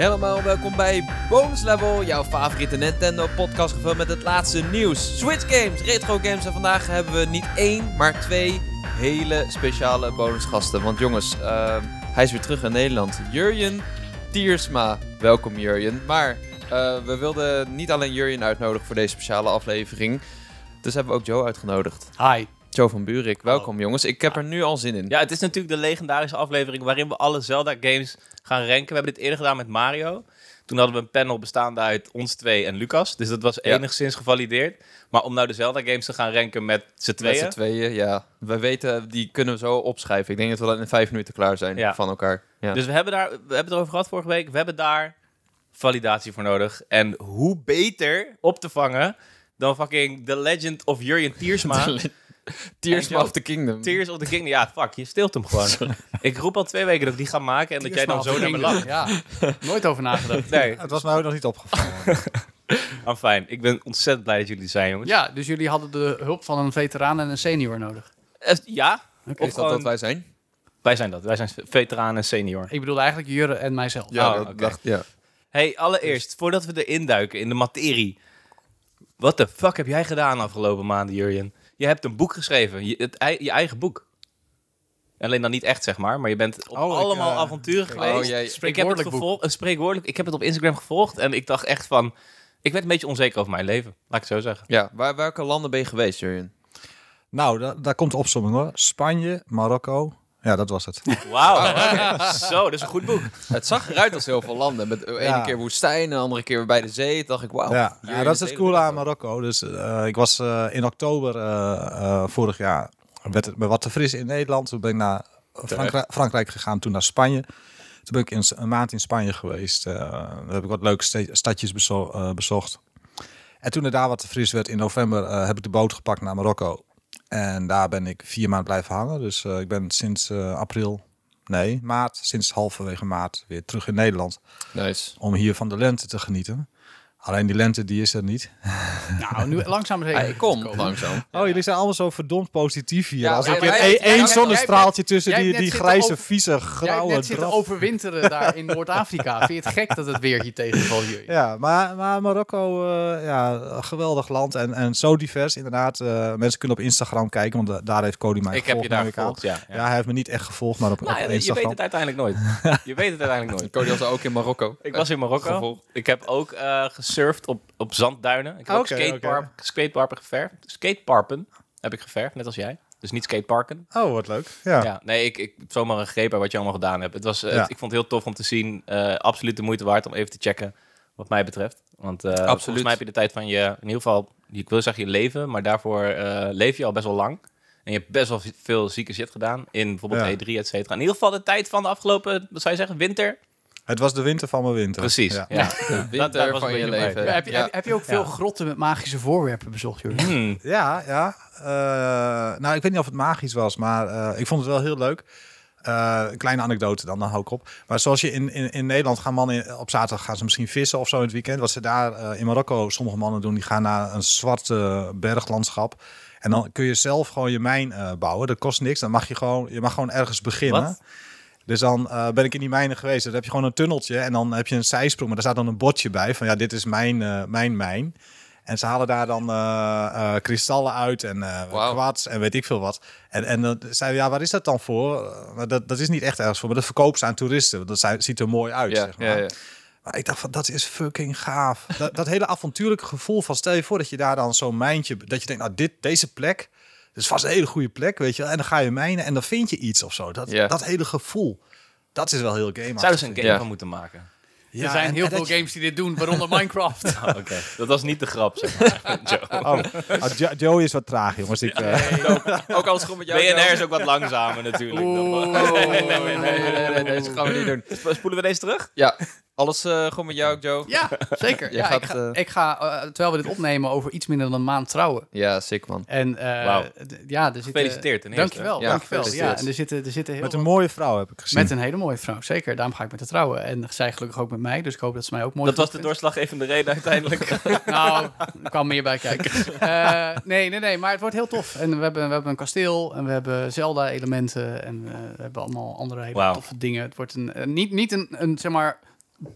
Helemaal welkom bij Bonus Level, jouw favoriete Nintendo podcast gevuld met het laatste nieuws. Switch games, retro games en vandaag hebben we niet één, maar twee hele speciale bonusgasten. Want jongens, uh, hij is weer terug in Nederland. Jurjen Tiersma, welkom Jurjen. Maar uh, we wilden niet alleen Jurjen uitnodigen voor deze speciale aflevering, dus hebben we ook Joe uitgenodigd. Hi. Joe van Buurik, welkom jongens. Ik heb er nu al zin in. Ja, het is natuurlijk de legendarische aflevering waarin we alle Zelda-games gaan ranken. We hebben dit eerder gedaan met Mario. Toen hadden we een panel bestaande uit ons twee en Lucas. Dus dat was Ja. enigszins gevalideerd. Maar om nou de Zelda-games te gaan ranken met z'n Met tweeën... z'n tweeën, ja. We weten, die kunnen we zo opschrijven. Ik denk dat we dan in vijf minuten klaar zijn Ja. van elkaar. Ja. Dus we hebben, daar, we hebben het erover gehad vorige week. We hebben daar validatie voor nodig. En hoe beter op te vangen dan fucking The Legend of Jurjen Tiersma. Tears of the Kingdom. Tears of the Kingdom. Ja, fuck, je stilt hem gewoon. Ik roep al twee weken dat ik die ga maken en dat jij dan zo naar me lacht. Ja, nooit over nagedacht. Nee, Het was mij ook nog niet opgevallen. ah, fijn. Ik ben ontzettend blij dat jullie er zijn, jongens. Ja, dus jullie hadden de hulp van een veteraan en een senior nodig. Eh, ja, Oké. Of Is dat gewoon- wat wij zijn? wij zijn dat. Wij zijn veteraan en senior. Ik bedoelde eigenlijk Jurre en mijzelf. Ja, Oh, dat oké. dacht ja. Hey, allereerst, voordat we erin duiken in de materie. Wat de fuck heb jij gedaan afgelopen maanden, Jurjen? Je hebt een boek geschreven, je, het, je eigen boek. Alleen dan niet echt, zeg maar, maar je bent op Oh, ik, allemaal eh, avonturen geweest. Oh, jij- ik heb het gevolgd, een spreekwoordelijk. Ik heb het op Instagram gevolgd en ik dacht echt van, ik werd een beetje onzeker over mijn leven, laat ik het zo zeggen. Ja, waar, welke landen ben je geweest, Jurjen? nou, da- daar komt de opzomming hoor. Spanje, Marokko. Ja, dat was het. Wauw, oké. zo, dat is een goed boek. Het zag eruit als heel veel landen. Met de ene Ja. keer woestijn, de andere keer weer bij de zee. Toen dacht ik, wauw. ja, ja, dat is het coole aan. Marokko. Dus eh, ik was eh, in oktober eh, eh, vorig jaar, werd het me wat te fris in Nederland. Toen ben ik naar Frankrijk, Frankrijk gegaan, toen naar Spanje. Toen ben ik in, een maand in Spanje geweest. Eh daar heb ik wat leuke sta- stadjes bezo- bezocht. En toen het daar wat te fris werd in november, eh, heb ik de boot gepakt naar Marokko. En daar ben ik vier maanden blijven hangen. Dus eh, ik ben sinds eh, april, nee, maart, sinds halverwege maart weer terug in Nederland. Nice. Om hier van de lente te genieten. Alleen die lente, die is er niet. Nou, nu langzaam zeker. Hij komt langzaam. Oh, jullie zijn allemaal zo verdomd positief hier. Ja, Als ik één zonnestraaltje tussen die, die grijze, over- vieze, grauwe net zitten draf. overwinteren daar in Noord-Afrika. Vind je het gek dat het weer hier tegenvalt, Jurje? Ja, maar, maar Marokko, eh, ja, een geweldig land en, en zo divers inderdaad. Eh, mensen kunnen op Instagram kijken, want da- daar heeft Cody mij Ik heb je gevolgd, daar ik gevolgd, ja. ja. Ja, hij heeft me niet echt gevolgd, maar op, Nou, op ja, je weet Instagram. het uiteindelijk nooit. Je weet het uiteindelijk nooit. Cody was ook in Marokko. Ik was in Marokko. Gevolgd. Ik heb ook eh gesurfd op, op zandduinen. Ik heb ook Oké, skatepark, skateparken geverfd. Skateparpen heb ik geverfd, net als jij. Dus niet skateparken. Oh, wat leuk. Ja. Ja, nee, ik, ik heb zomaar een greep bij wat je allemaal gedaan hebt. Het was, eh, Ja. het- ik vond het heel tof om te zien. Eh, absoluut de moeite waard om even te checken, wat mij betreft. Want eh, volgens mij heb je de tijd van je, in ieder geval, ik wil zeggen je leven, maar daarvoor leef je al best wel lang. En je hebt best wel veel zieke shit gedaan in bijvoorbeeld Ja. E3, et cetera. In ieder geval de tijd van de afgelopen, wat zou je zeggen, winter? Het was de winter van mijn winter. Precies, Ja. ja. De dat winter was van je leven. Ja, heb, je, Ja. heb, je ook veel Ja. grotten met magische voorwerpen bezocht, Jurje? Hmm. Ja, ja. Eh, nou, ik weet niet of het magisch was, maar eh, ik vond het wel heel leuk. Eh, een kleine anekdote dan, dan hou ik op. Maar zoals je in, in, in Nederland gaan mannen op zaterdag gaan ze misschien vissen of zo in het weekend. Wat ze daar eh, in Marokko sommige mannen doen, die gaan naar een zwart eh, berglandschap. En dan kun je zelf gewoon je mijn eh, bouwen. Dat kost niks. Dan mag je gewoon, je mag gewoon ergens beginnen. Wat? Dus dan eh, ben ik in die mijnen geweest. Dan heb je gewoon een tunneltje en dan heb je een zijsprong. Maar daar staat dan een bordje bij van ja, dit is mijn, eh, mijn mijn. En ze halen daar dan eh, kristallen uit en Wauw. kwarts en weet ik veel wat. En, en dan zei ja, waar is dat dan voor? Maar dat, dat is niet echt ergens voor, maar dat verkopen ze aan toeristen. Want dat zijn- ziet er mooi uit, Ja, zeg maar. ja, ja. Maar ik dacht van, dat is fucking gaaf. dat, dat hele avontuurlijke gevoel van, stel je voor dat je daar dan zo'n mijntje, dat je denkt, nou, dit, deze plek, is vast een hele goede plek, weet je wel. En dan ga je mijnen en dan vind je iets of zo. Dat, dat hele gevoel, dat is wel heel game. Zouden ze een game Ja. van moeten maken? Ja, er zijn en- heel en veel je- games die dit doen, waaronder Minecraft. Oh, Oké, dat was niet de grap, zeg maar. Joe. Oh, ah, Jo- Joey is wat traag, jongens. Ik, eh, Ook alles goed met jou. BNR is ook wat langzamer natuurlijk. Oeh. Nee, nee, nee, nee, nee, nee, we niet doen. Spoelen we deze terug? Ja, alles eh, goed met jou, Joe? Ja, zeker. Ja, gaat, ik ga, eh, ik ga eh, terwijl we dit opnemen, over iets minder dan een maand trouwen. Ja, sick man. En eh, Wauw. d- ja, er zitten... Gefeliciteerd ten eerste. Dankjewel, Ja, dankjewel. Ja, en er zitten, er zitten heel met een mooie vrouw heb ik gezien. met een hele mooie vrouw, zeker. Daarom ga ik met haar trouwen. En zij gelukkig ook met mij, dus ik hoop dat ze mij ook mooi Dat was de doorslaggevende reden uiteindelijk. Nou, er kwam meer bij kijken. Eh, nee, nee, nee, maar het wordt heel tof. En we hebben, we hebben een kasteel en we hebben Zelda-elementen en eh, we hebben allemaal andere hele toffe dingen. Het wordt een, niet, niet een, een, zeg maar,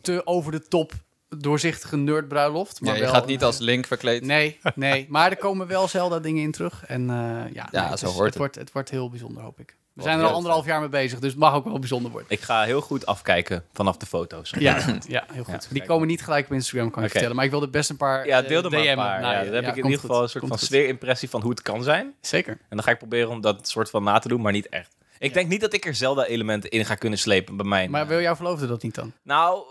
te over de top doorzichtige nerdbruiloft. Maar ja, je gaat niet als Link verkleed. Nee, nee. Maar er komen wel Zelda dingen in terug. En uh, ja, ja zo hoort het. Wordt, het wordt heel bijzonder, hoop ik. We zijn er al anderhalf jaar mee bezig, dus het mag ook wel bijzonder worden. Ik ga heel goed afkijken vanaf de foto's. Ja, ja heel goed. Die komen niet gelijk op Instagram, kan ik vertellen. Maar ik wilde best een paar Ja, deel er maar een paar. Ja, dan heb ik in ieder geval een soort van sfeerimpressie van hoe het kan zijn. Zeker. En dan ga ik proberen om dat soort van na te doen, maar niet echt. Ik denk niet dat ik er Zelda-elementen in ga kunnen slepen bij mij. Maar wil jouw verloofde dat niet dan? Nou,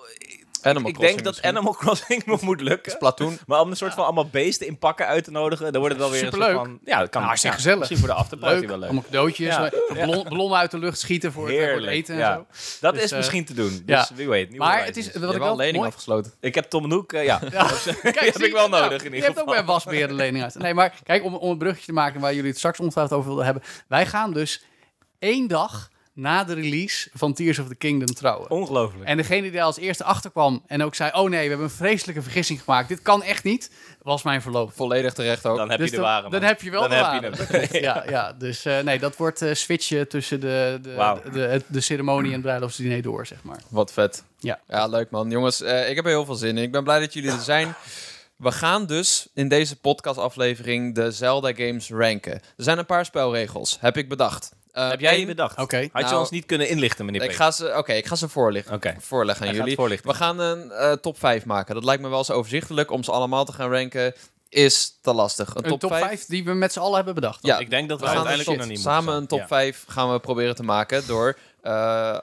Animal ik denk dat Animal Crossing nog moet lukken. Splatoon. Maar om een soort van allemaal beesten in pakken uit te nodigen, dan wordt het wel weer Superleuk. een soort van... Ja, dat kan nou, ja, gezellig. Misschien voor de afterparty leuk. wel leuk. Allemaal cadeautjes, ja. ballonnen uit de lucht schieten voor, het, voor het, eten en zo. Dat dus, is uh, misschien te doen. Dus wie weet. Maar het is wat ik wel lening mooi... afgesloten. Ik heb Tom Noek, uh, ja. ja. Kijk, die heb ik wel nodig in ieder geval. Je hebt ook bij wasbeheer de lening uit. Nee, maar kijk, om, om een bruggetje te maken waar jullie het straks ongetwijfeld over wilden hebben. Wij gaan dus één dag na de release van Tears of the Kingdom trouwen. Ongelooflijk. En degene die er als eerste achterkwam en ook zei... oh nee, we hebben een vreselijke vergissing gemaakt. Dit kan echt niet, was mijn verloop. Volledig terecht ook. Dan heb dus je de ware, Dan, dan heb je wel dan de heb ware. Je ja, ja, dus uh, nee, dat wordt uh, switchen tussen de, de, wow. de, de, de, ceremonie en het bruiloftsdiner door, zeg maar. Wat vet. Ja, ja leuk man. Jongens, uh, ik heb er heel veel zin in. Ik ben blij dat jullie er zijn. We gaan dus in deze podcastaflevering de Zelda games ranken. Er zijn een paar spelregels, heb ik bedacht. Uh, Heb jij die bedacht? Oké. Had je nou, ons niet kunnen inlichten, meneer ik ga ze, Oké, ik ga ze voorlichten, okay. voorleggen aan jullie. We gaan een uh, top 5 maken. Dat lijkt me wel eens overzichtelijk. Om ze allemaal te gaan ranken is te lastig. Een, een top, 5 die we met z'n allen hebben bedacht. Ja, ik denk dat we, we uiteindelijk nog niet Samen een top ja. 5 gaan we proberen te maken door uh,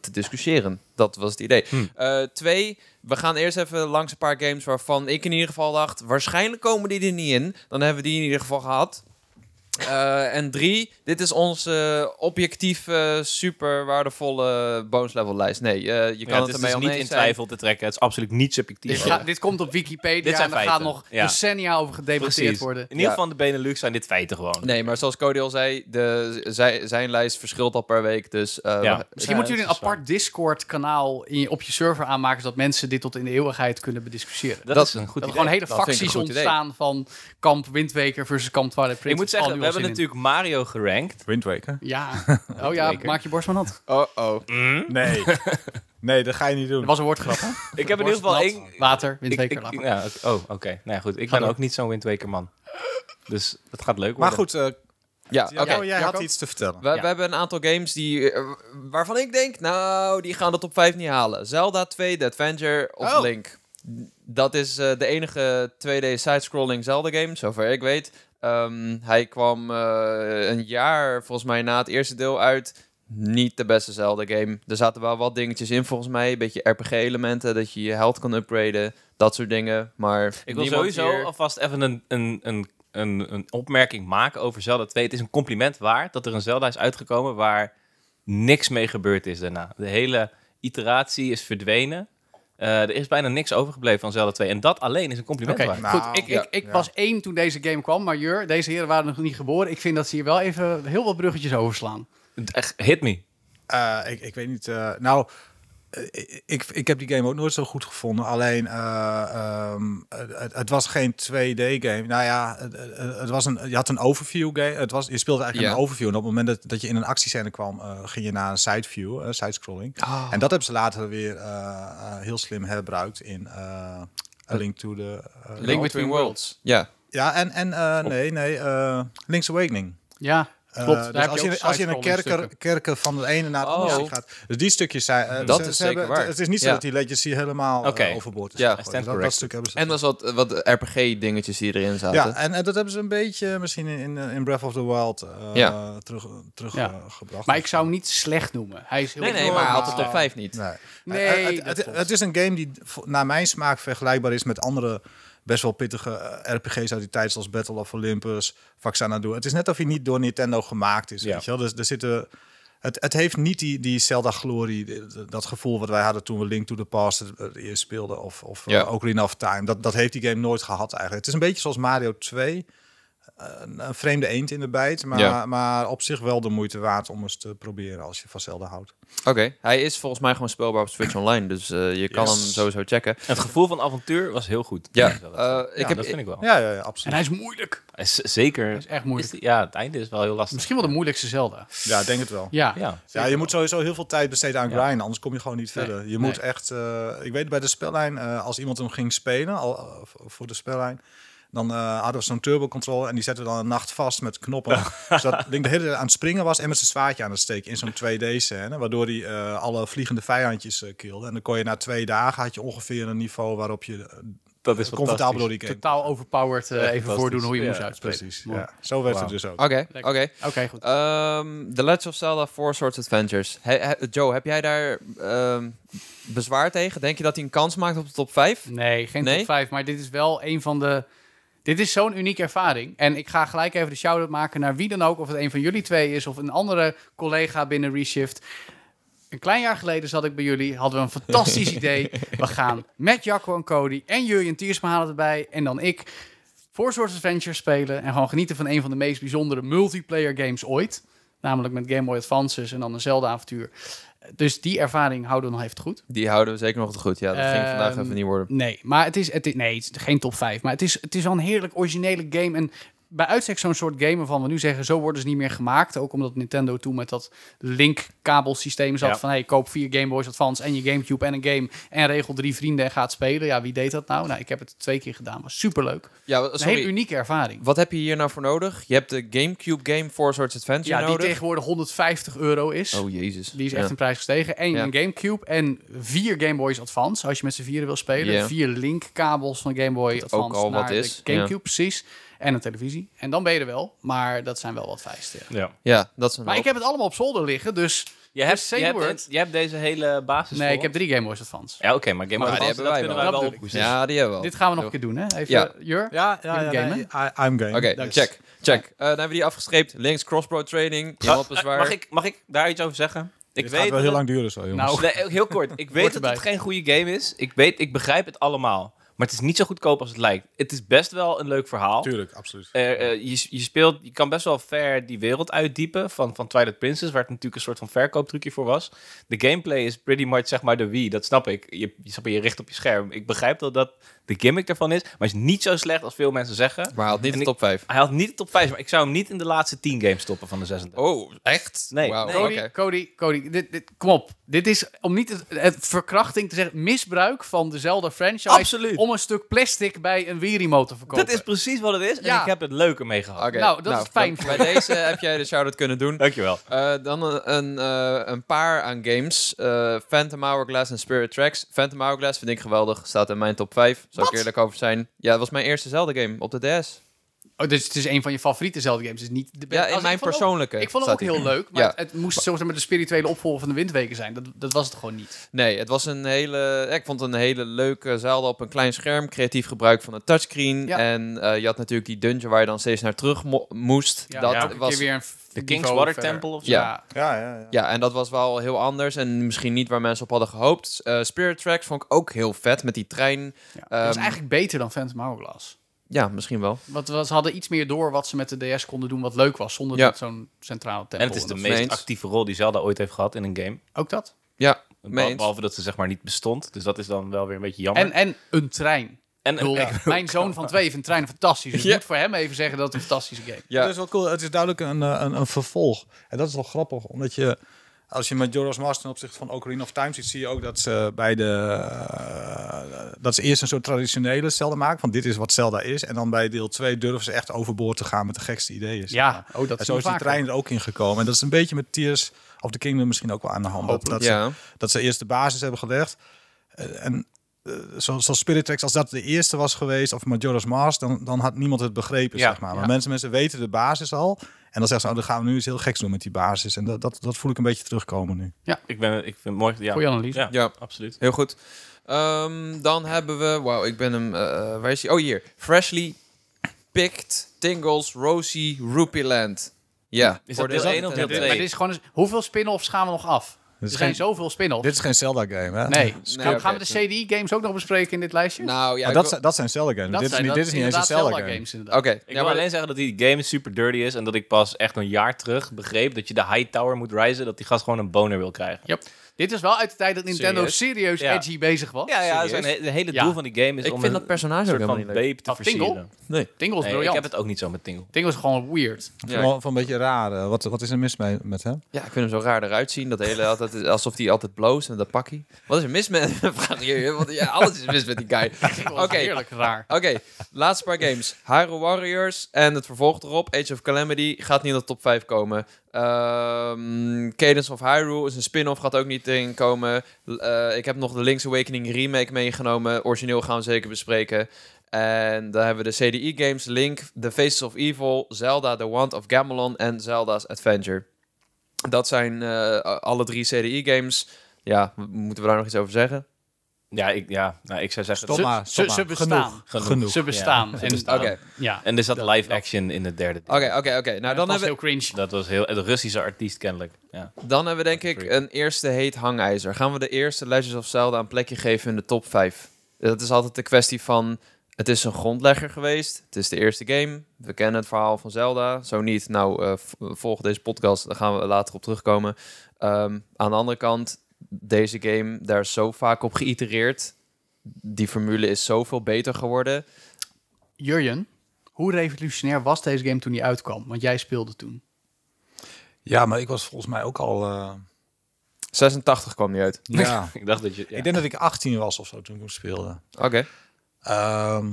te discussiëren. Dat was het idee. Hm. Uh, twee, we gaan eerst even langs een paar games waarvan ik in ieder geval dacht... waarschijnlijk komen die er niet in. Dan hebben we die in ieder geval gehad. Uh, en drie, dit is onze objectief super waardevolle bonus level lijst. Nee, uh, je kan ja, het, ermee is dus niet in twijfel te trekken. Het is absoluut niet subjectief. Dit, dit komt op Wikipedia dit zijn en er gaat nog ja. decennia over gedebatteerd worden. In ieder geval de Benelux zijn dit feiten gewoon. Nee, maar zoals Cody al zei, de, zij, zijn lijst verschilt al per week. Dus, uh, ja. Misschien moeten jullie een apart Discord-kanaal op je server aanmaken... zodat mensen dit tot in de eeuwigheid kunnen bediscussiëren. Dat, dat is een goed dat idee. er gewoon hele facties ontstaan van kamp Windweker versus kamp Twilight Princess. Ik moet zeggen, we hebben natuurlijk Mario gerankt. Wind Waker? Ja. Oh ja, maak je borst van nat. Oh oh. Mm? Nee. nee, dat ga je niet doen. Dat was een woordgrap, hè? ik heb in ieder geval één... Water, Wind Waker. Ik, ik, ja, oh, oké. Okay. Nou ja, goed. Ik ben ook niet zo'n Wind Waker man. Dus het gaat leuk worden. Maar goed, uh, ja, oké. Okay. jij had iets te vertellen. We, ja. we, hebben een aantal games die, uh, waarvan ik denk, nou, die gaan de top 5 niet halen. Zelda 2, The Adventure of oh. Link. Dat is uh, de enige 2D side-scrolling Zelda game, zover ik weet. Um, hij kwam uh, een jaar volgens mij na het eerste deel uit. Niet de beste Zelda-game. Er zaten wel wat dingetjes in volgens mij. Een beetje RPG-elementen, dat je je health kan upgraden. Dat soort dingen. Maar ik wil sowieso hier... alvast even een, een, een, een, een opmerking maken over Zelda 2. Het is een compliment waard dat er een Zelda is uitgekomen waar niks mee gebeurd is daarna. De hele iteratie is verdwenen. Uh, er is bijna niks overgebleven van Zelda 2. En dat alleen is een compliment okay, waard. Goed, ik, ik, ik ja. was één toen deze game kwam. Maar Jur, deze heren waren nog niet geboren. Ik vind dat ze hier wel even heel wat bruggetjes overslaan. Echt, hit me. Uh, ik, ik weet niet. Uh, nou, ik, ik heb die game ook nooit zo goed gevonden. Alleen, uh, um, het, het, was geen 2D-game. Nou ja, het, het, was een, je had een overview-game. Het was, je speelde eigenlijk yeah. een overview. En op het moment dat, dat je in een actiescène kwam, uh, ging je naar een side-view, uh, side-scrolling. Oh. En dat hebben ze later weer heel slim herbruikt in A Link to the... Link Between Worlds. Ja. Ja, en, en nee, nee, Link's Awakening. Ja. Klopt. Uh, dus als, je, als je een kerker, kerken van de ene naar de andere oh. gaat. Dus die stukjes zijn. Uh, dat ze, is ze zeker hebben, waar. Het is niet zo ja. dat die legacy helemaal okay. uh, overboord is. Ja, dus dat, dat stuk hebben ze. En er wat, wat RPG-dingetjes die erin zaten. Ja, en, en, dat hebben ze een beetje misschien in, in Breath of the Wild ja. terug, terug ja. gebracht. Maar ik zou hem niet slecht noemen. Hij is heel nee, nee, maar hij had het top 5 niet. Nee, nee het, het, het is een game die naar mijn smaak vergelijkbaar is met andere best wel pittige RPG's uit die tijd, zoals Battle of Olympus, Vaxanadu. Het is net of hij niet door Nintendo gemaakt is, ja. weet je wel. Dus er zitten... Het, het heeft niet die, die Zelda-glorie, dat gevoel wat wij hadden toen we Link to the Past het eerst speelden, of, of ja. uh, Ocarina of Time. Dat, dat heeft die game nooit gehad eigenlijk. Het is een beetje zoals Mario 2. Een, vreemde eend in de bijt. Maar, maar op zich wel de moeite waard om eens te proberen als je van Zelda houdt. Oké, hij is volgens mij gewoon speelbaar op Switch Online. Dus uh, je kan hem sowieso checken. Het gevoel van avontuur was heel goed. Ja, uh, ik ja, heb, dat vind ik wel. Ja, ja, ja, absoluut. En hij is moeilijk. Hij is zeker. Hij is echt moeilijk. Is ja, het einde is wel heel lastig. Misschien wel de moeilijkste Zelda. Ja, denk het wel. Ja, ja, ja je moet sowieso heel veel tijd besteden aan grinden, anders kom je gewoon niet verder. Je moet echt, uh, ik weet bij de spellijn, als iemand hem ging spelen, al, voor de spellijn, dan uh, hadden we zo'n turbo controle en die zetten we dan een nacht vast met knoppen. zodat Link de hele tijd aan het springen was en met zijn zwaardje aan het steken in zo'n 2D-scène. Waardoor hij uh, alle vliegende vijandjes uh, kilde. En dan kon je na twee dagen had je ongeveer een niveau waarop je dat is comfortabel door die game. Totaal overpowered. Uh, even voordoen hoe je ja, moest uitspreken. Precies. Ja. Zo werd wow. het dus ook. Oké, oké. Oké, goed. Um, The Legend of Zelda Four Swords Adventures. He, he, Joe, heb jij daar um, bezwaar tegen? Denk je dat hij een kans maakt op de top 5? Nee, geen nee? top 5. Maar dit is wel een van de dit is zo'n unieke ervaring. En ik ga gelijk even de shout-out maken naar wie dan ook. Of het een van jullie twee is of een andere collega binnen Reshift. Een klein jaar geleden zat ik bij jullie. Hadden we een fantastisch idee. We gaan met Jacco en Cody en Jurjen Tiersma halen erbij. En dan ik voor Source Adventure spelen. En gewoon genieten van een van de meest bijzondere multiplayer games ooit. Namelijk met Game Boy Advances en dan een Zelda-avontuur. Dus die ervaring houden we nog even goed. Die houden we zeker nog te goed. Ja, dat ging vandaag ehm, even niet worden. Nee, maar het is, het is, nee, het is geen top 5. Maar het is, het is wel een heerlijk originele game. En bij uitstek zo'n soort game waarvan we nu zeggen, zo worden ze niet meer gemaakt. Ook omdat Nintendo toen met dat link-kabelsysteem zat van, hey, koop vier Game Boys Advance en je Gamecube en een game en regel drie vrienden en gaat spelen. Ja, wie deed dat nou? Nou, ik heb het twee keer gedaan. Was superleuk. Ja, sorry. Een hele unieke ervaring. Wat heb je hier nou voor nodig? Je hebt de Gamecube game Four Swords Adventure ja, die tegenwoordig 150 euro is. Oh, jezus. Die is echt een prijs gestegen. En een Gamecube en vier Game Boys Advance, als je met z'n vieren wil spelen. Vier link-kabels van Game Boy Advance Ook al naar wat is. de Gamecube, precies en een televisie. En dan ben je er wel, maar dat zijn wel wat vereisten. Ja, ja. dat een Maar ik heb het allemaal op zolder liggen, dus... Je hebt, je, hebt, je hebt deze hele basis Nee, ik heb drie Game Boys Advance. Ja, oké, maar Game Boy Advance, dat kunnen wij wel. Ja, die hebben we wel. Dit gaan we nog een keer doen, hè? Even, ja. Jur? Ja, ja, ja, ja, I'm game. Oké, check. Check. Uh, dan hebben we die afgestreept. Links crossbow training. Niemand bezwaar. Mag ik, mag ik daar iets over zeggen? Ik weet gaat wel heel lang duren zo, jongens. Nou, nee, heel kort. Ik weet dat het geen goede game is. Ik, weet, ik begrijp het allemaal. Maar het is niet zo goedkoop als het lijkt. Het is best wel een leuk verhaal. Tuurlijk, absoluut. Uh, je, je, speelt, je kan best wel ver die wereld uitdiepen van, van Twilight Princess, waar het natuurlijk een soort van verkooptrucje voor was. De gameplay is pretty much zeg maar de Wii, dat snap ik. Je, je, je richt op je scherm. Ik begrijp wel dat de gimmick ervan is. Maar is niet zo slecht als veel mensen zeggen. Maar hij had niet de top 5. Hij had niet de top 5, maar ik zou hem niet in de laatste 10 games stoppen van de 36. Oh, echt? Nee. Wow. nee. Cody, Cody, Cody, dit, dit, kom op. Dit is, om niet het, het, verkrachting te zeggen, misbruik van dezelfde franchise. Absoluut. Om een stuk plastic bij een Wii-remote te verkopen. Dat is precies wat het is. En ik heb het leuke mee gehad. Okay. Nou, dat nou, is fijn. Bij deze heb jij de shout-out kunnen doen. Dankjewel. Uh, dan een, een, uh, een, paar aan games. Uh, Phantom Hourglass en Spirit Tracks. Phantom Hourglass vind ik geweldig. Staat in mijn top 5. Zou ik eerlijk over zijn. Ja, dat was mijn eerste Zelda-game op de DS. Oh, dus het is een van je favoriete Zelda-games. is niet de ja, in mijn persoonlijke. ik vond het ook heel leuk, maar ja. het, moest zoals met de spirituele opvolger van de Windweken zijn. Dat, dat was het gewoon niet. Nee, het was een hele... Ik vond het een hele leuke Zelda op een klein scherm. Creatief gebruik van een touchscreen. En uh, je had natuurlijk die dungeon waar je dan steeds naar terug moest. Ja, dat was weer een de King's Water Temple of zo. Ja. Ja, ja, ja. ja, en dat was wel heel anders en misschien niet waar mensen op hadden gehoopt. Uh, Spirit Tracks vond ik ook heel vet met die trein. Ja, dat um, was eigenlijk beter dan Phantom Hourglass. Ja, misschien wel. Want ze hadden iets meer door wat ze met de DS konden doen wat leuk was, zonder ja. dat zo'n centrale tempel. En het is de meest actieve rol die Zelda ooit heeft gehad in een game. Ook dat? Ja, Behalve dat ze zeg maar niet bestond. Dus dat is dan wel weer een beetje jammer. En, en een trein. En bedoel, mijn zoon van twee vindt trein fantastisch. Dus ik moet voor hem even zeggen dat het een fantastische game Ja. Dat is wel cool. Het is duidelijk een, eh, een, een vervolg. En dat is wel grappig, omdat je als je met Joros Mars ten opzichte van Ocarina of Time ziet, zie je ook dat ze bij de uh, dat ze eerst een soort traditionele Zelda maken, van dit is wat Zelda is, en dan bij deel 2 durven ze echt overboord te gaan met de gekste ideeën. Ja, oh, dat en zo is die trein er ook in gekomen. En dat is een beetje met Tears of the Kingdom misschien ook wel aan de hand. Dat, dat, ja. ze, dat ze eerst de basis hebben gelegd. Uh, en uh, zoals zo Spirit Tracks, als dat de eerste was geweest, of Majora's Mars, dan, dan had niemand het begrepen, ja, zeg maar. Maar ja. mensen, mensen weten de basis al. En dan zeggen ze, oh, dan gaan we nu eens heel geks doen met die basis. En dat, dat, dat voel ik een beetje terugkomen nu. Ja, ik, ben, ik vind het mooi. Ja. Goeie analyse. Ja, ja, absoluut. Heel goed. Um, dan hebben we, wauw, ik ben hem, uh, waar is hij? Oh, hier. Freshly Picked Tingles Rosie Rupeeland. Ja. Is dat deel 1 of deel 2? Maar dit is gewoon, eens, hoeveel spin-offs gaan we nog af? Er zijn zoveel spin-offs. Dit is geen Zelda-game, hè? Nee. nee gaan we de CDI-games ook nog bespreken in dit lijstje? Nou, ja, dat, dat zijn Zelda-games. Dit, is niet, dit is niet eens een Zelda-game. Oké. Ik wil alleen zeggen dat die game super dirty is en dat ik pas echt een jaar terug begreep dat je de high tower moet risen, dat die gast gewoon een boner wil krijgen. Yep. Dit is wel uit de tijd dat Nintendo serieus, edgy bezig was. Ja, ja het hele doel van die game is ik om vind dat personage ook niet babe te versieren. Nee. Tingle is briljant. Ik heb het ook niet zo met Tingle. Tingle is gewoon weird. Ja. Van, van een beetje raar. Uh, wat, wat is er mis mee, met hem? Ja, ik vind hem zo raar eruit zien. Dat hele, altijd, alsof hij altijd bloos en dat pakkie. Wat is er mis met Vraag je, want ja, alles is mis met die guy. Oké, okay. heerlijk raar. Oké, laatste paar games. Hyrule Warriors en het vervolg erop, Age of Calamity, gaat niet in de top 5 komen. Um, Cadence of Hyrule is een spin-off, gaat ook niet in komen. Uh, ik heb nog de Link's Awakening remake meegenomen. Origineel gaan we zeker bespreken. En dan hebben we de CDI-games Link, The Faces of Evil, Zelda, The Wand of Gamelon en Zelda's Adventure. Dat zijn uh, alle drie CDI-games. Ja, moeten we daar nog iets over zeggen? Ja, ik, ja nou, ik zou zeggen... Stop maar, stop ze, bestaan. Genoeg. Genoeg. Ze bestaan. Ja, en, okay. ja. en er zat live action in de derde Oké, oké, oké. Nou, dan hebben we... heel cringe. Dat was heel... De Russische artiest kennelijk. Ja. Dan hebben we denk ik een eerste heet hangijzer. Gaan we de eerste Legends of Zelda een plekje geven in de top 5? Dat is altijd de kwestie van... Het is een grondlegger geweest. Het is de eerste game. We kennen het verhaal van Zelda. Zo niet, nou, uh, volg deze podcast. Daar gaan we later op terugkomen. Um, aan de andere kant, deze game, daar zo vaak op geïtereerd die formule is zoveel beter geworden. Jurjen, hoe revolutionair was deze game toen die uitkwam? Want jij speelde toen. Ja, maar ik was volgens mij ook al... Uh... 86 kwam die uit. Ja, ik dacht dat je. Ik denk dat ik 18 was of zo toen ik speelde. Oké. Ehm,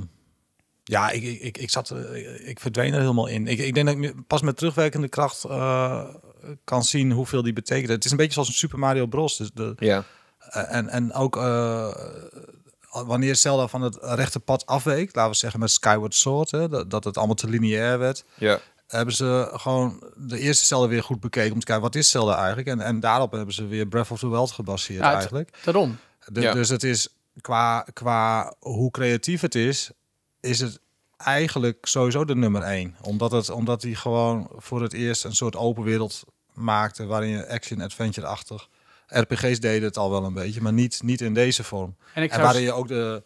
ja, ik, ik, ik, zat, eh, ik verdween er helemaal in. Ik, ik denk dat ik pas met terugwerkende kracht uh, kan zien hoeveel die betekent. Het is een beetje zoals een Super Mario Bros. Dus de, ja. en, en ook wanneer Zelda van het rechte pad afweek, laten we zeggen met Skyward Sword, hè, dat, dat het allemaal te lineair werd, ja. hebben ze gewoon de eerste Zelda weer goed bekeken om te kijken wat is Zelda eigenlijk. En, en daarop hebben ze weer Breath of the Wild gebaseerd ja, eigenlijk. Daarom. ja. Dus het is qua, qua hoe creatief het is, is het eigenlijk sowieso de nummer één. Omdat, het, omdat hij gewoon voor het eerst een soort open wereld maakte waarin je action-adventure-achtig RPG's deden het al wel een beetje, maar niet, niet in deze vorm. En, ik en waarin je ook de...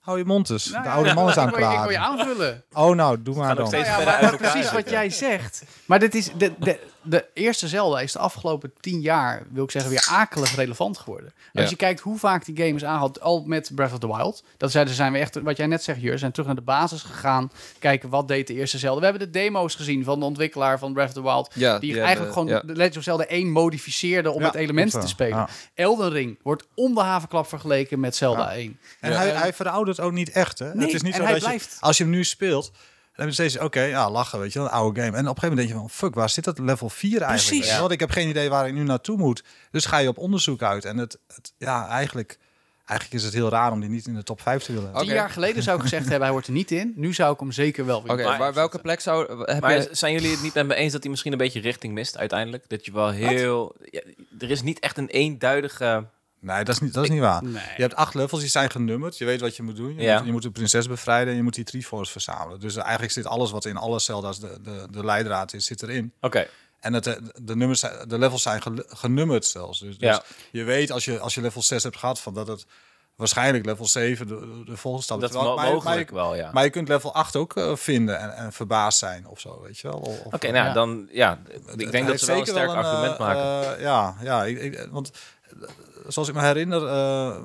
Hou je mond dus. de oude man is aan het praten. Ik wil je aanvullen. Oh, nou, doe maar dan. Nou ja, precies wat jij zegt. Maar dit is de, de, de eerste Zelda is de afgelopen tien jaar, wil ik zeggen, weer akelig relevant geworden. Als je kijkt hoe vaak die game is aangehaald, al met Breath of the Wild. Dat zeiden zijn we echt, wat jij net zegt, Jur, zijn terug naar de basis gegaan. Kijken wat deed de eerste Zelda. We hebben de demo's gezien van de ontwikkelaar van Breath of the Wild. Ja, die, eigenlijk gewoon de Legend of Zelda 1 modificeerde om het element te spelen. Elden Ring wordt om de havenklap vergeleken met Zelda 1. En hij, hij veroudert ook niet echt. Hè? het is niet zo dat blijft... je, als je hem nu speelt, dan heb je steeds, oké, ja, lachen, weet je wel, een oude game. En op een gegeven moment denk je van, fuck, waar zit dat level 4 eigenlijk? Precies. Want ik heb geen idee waar ik nu naartoe moet. Dus ga je op onderzoek uit. En het, het ja, eigenlijk... Eigenlijk is het heel raar om die niet in de top 5 te willen. Tien okay. jaar geleden zou ik gezegd hebben, hij wordt er niet in. Nu zou ik hem zeker wel Oké, maar welke plek zou... Heb maar je... zijn jullie het niet met me eens dat hij misschien een beetje richting mist uiteindelijk? Dat je wel heel... Ja, er is niet echt een eenduidige Nee, dat is niet, dat is niet waar. Je hebt acht levels, die zijn genummerd. Je weet wat je moet doen. Je, ja. moet, je moet de prinses bevrijden en je moet die Triforce verzamelen. Dus eigenlijk zit alles wat in alle Zelda's de, de, de leidraad is, zit erin. Oké. En het, de, nummers, de levels zijn genummerd zelfs. Dus, dus, je weet als je, als je level 6 hebt gehad, van dat het waarschijnlijk level 7 de, de volgende stap dat is. Dat mogelijk wel, ja. Maar je kunt level 8 ook uh, vinden en, en, verbaasd zijn of zo, weet je wel. Oké, nou ja. dan ja. Ik denk dat ze wel een sterk argument uh, maken. Uh, ja, ja ik, ik, want zoals ik me herinner, uh,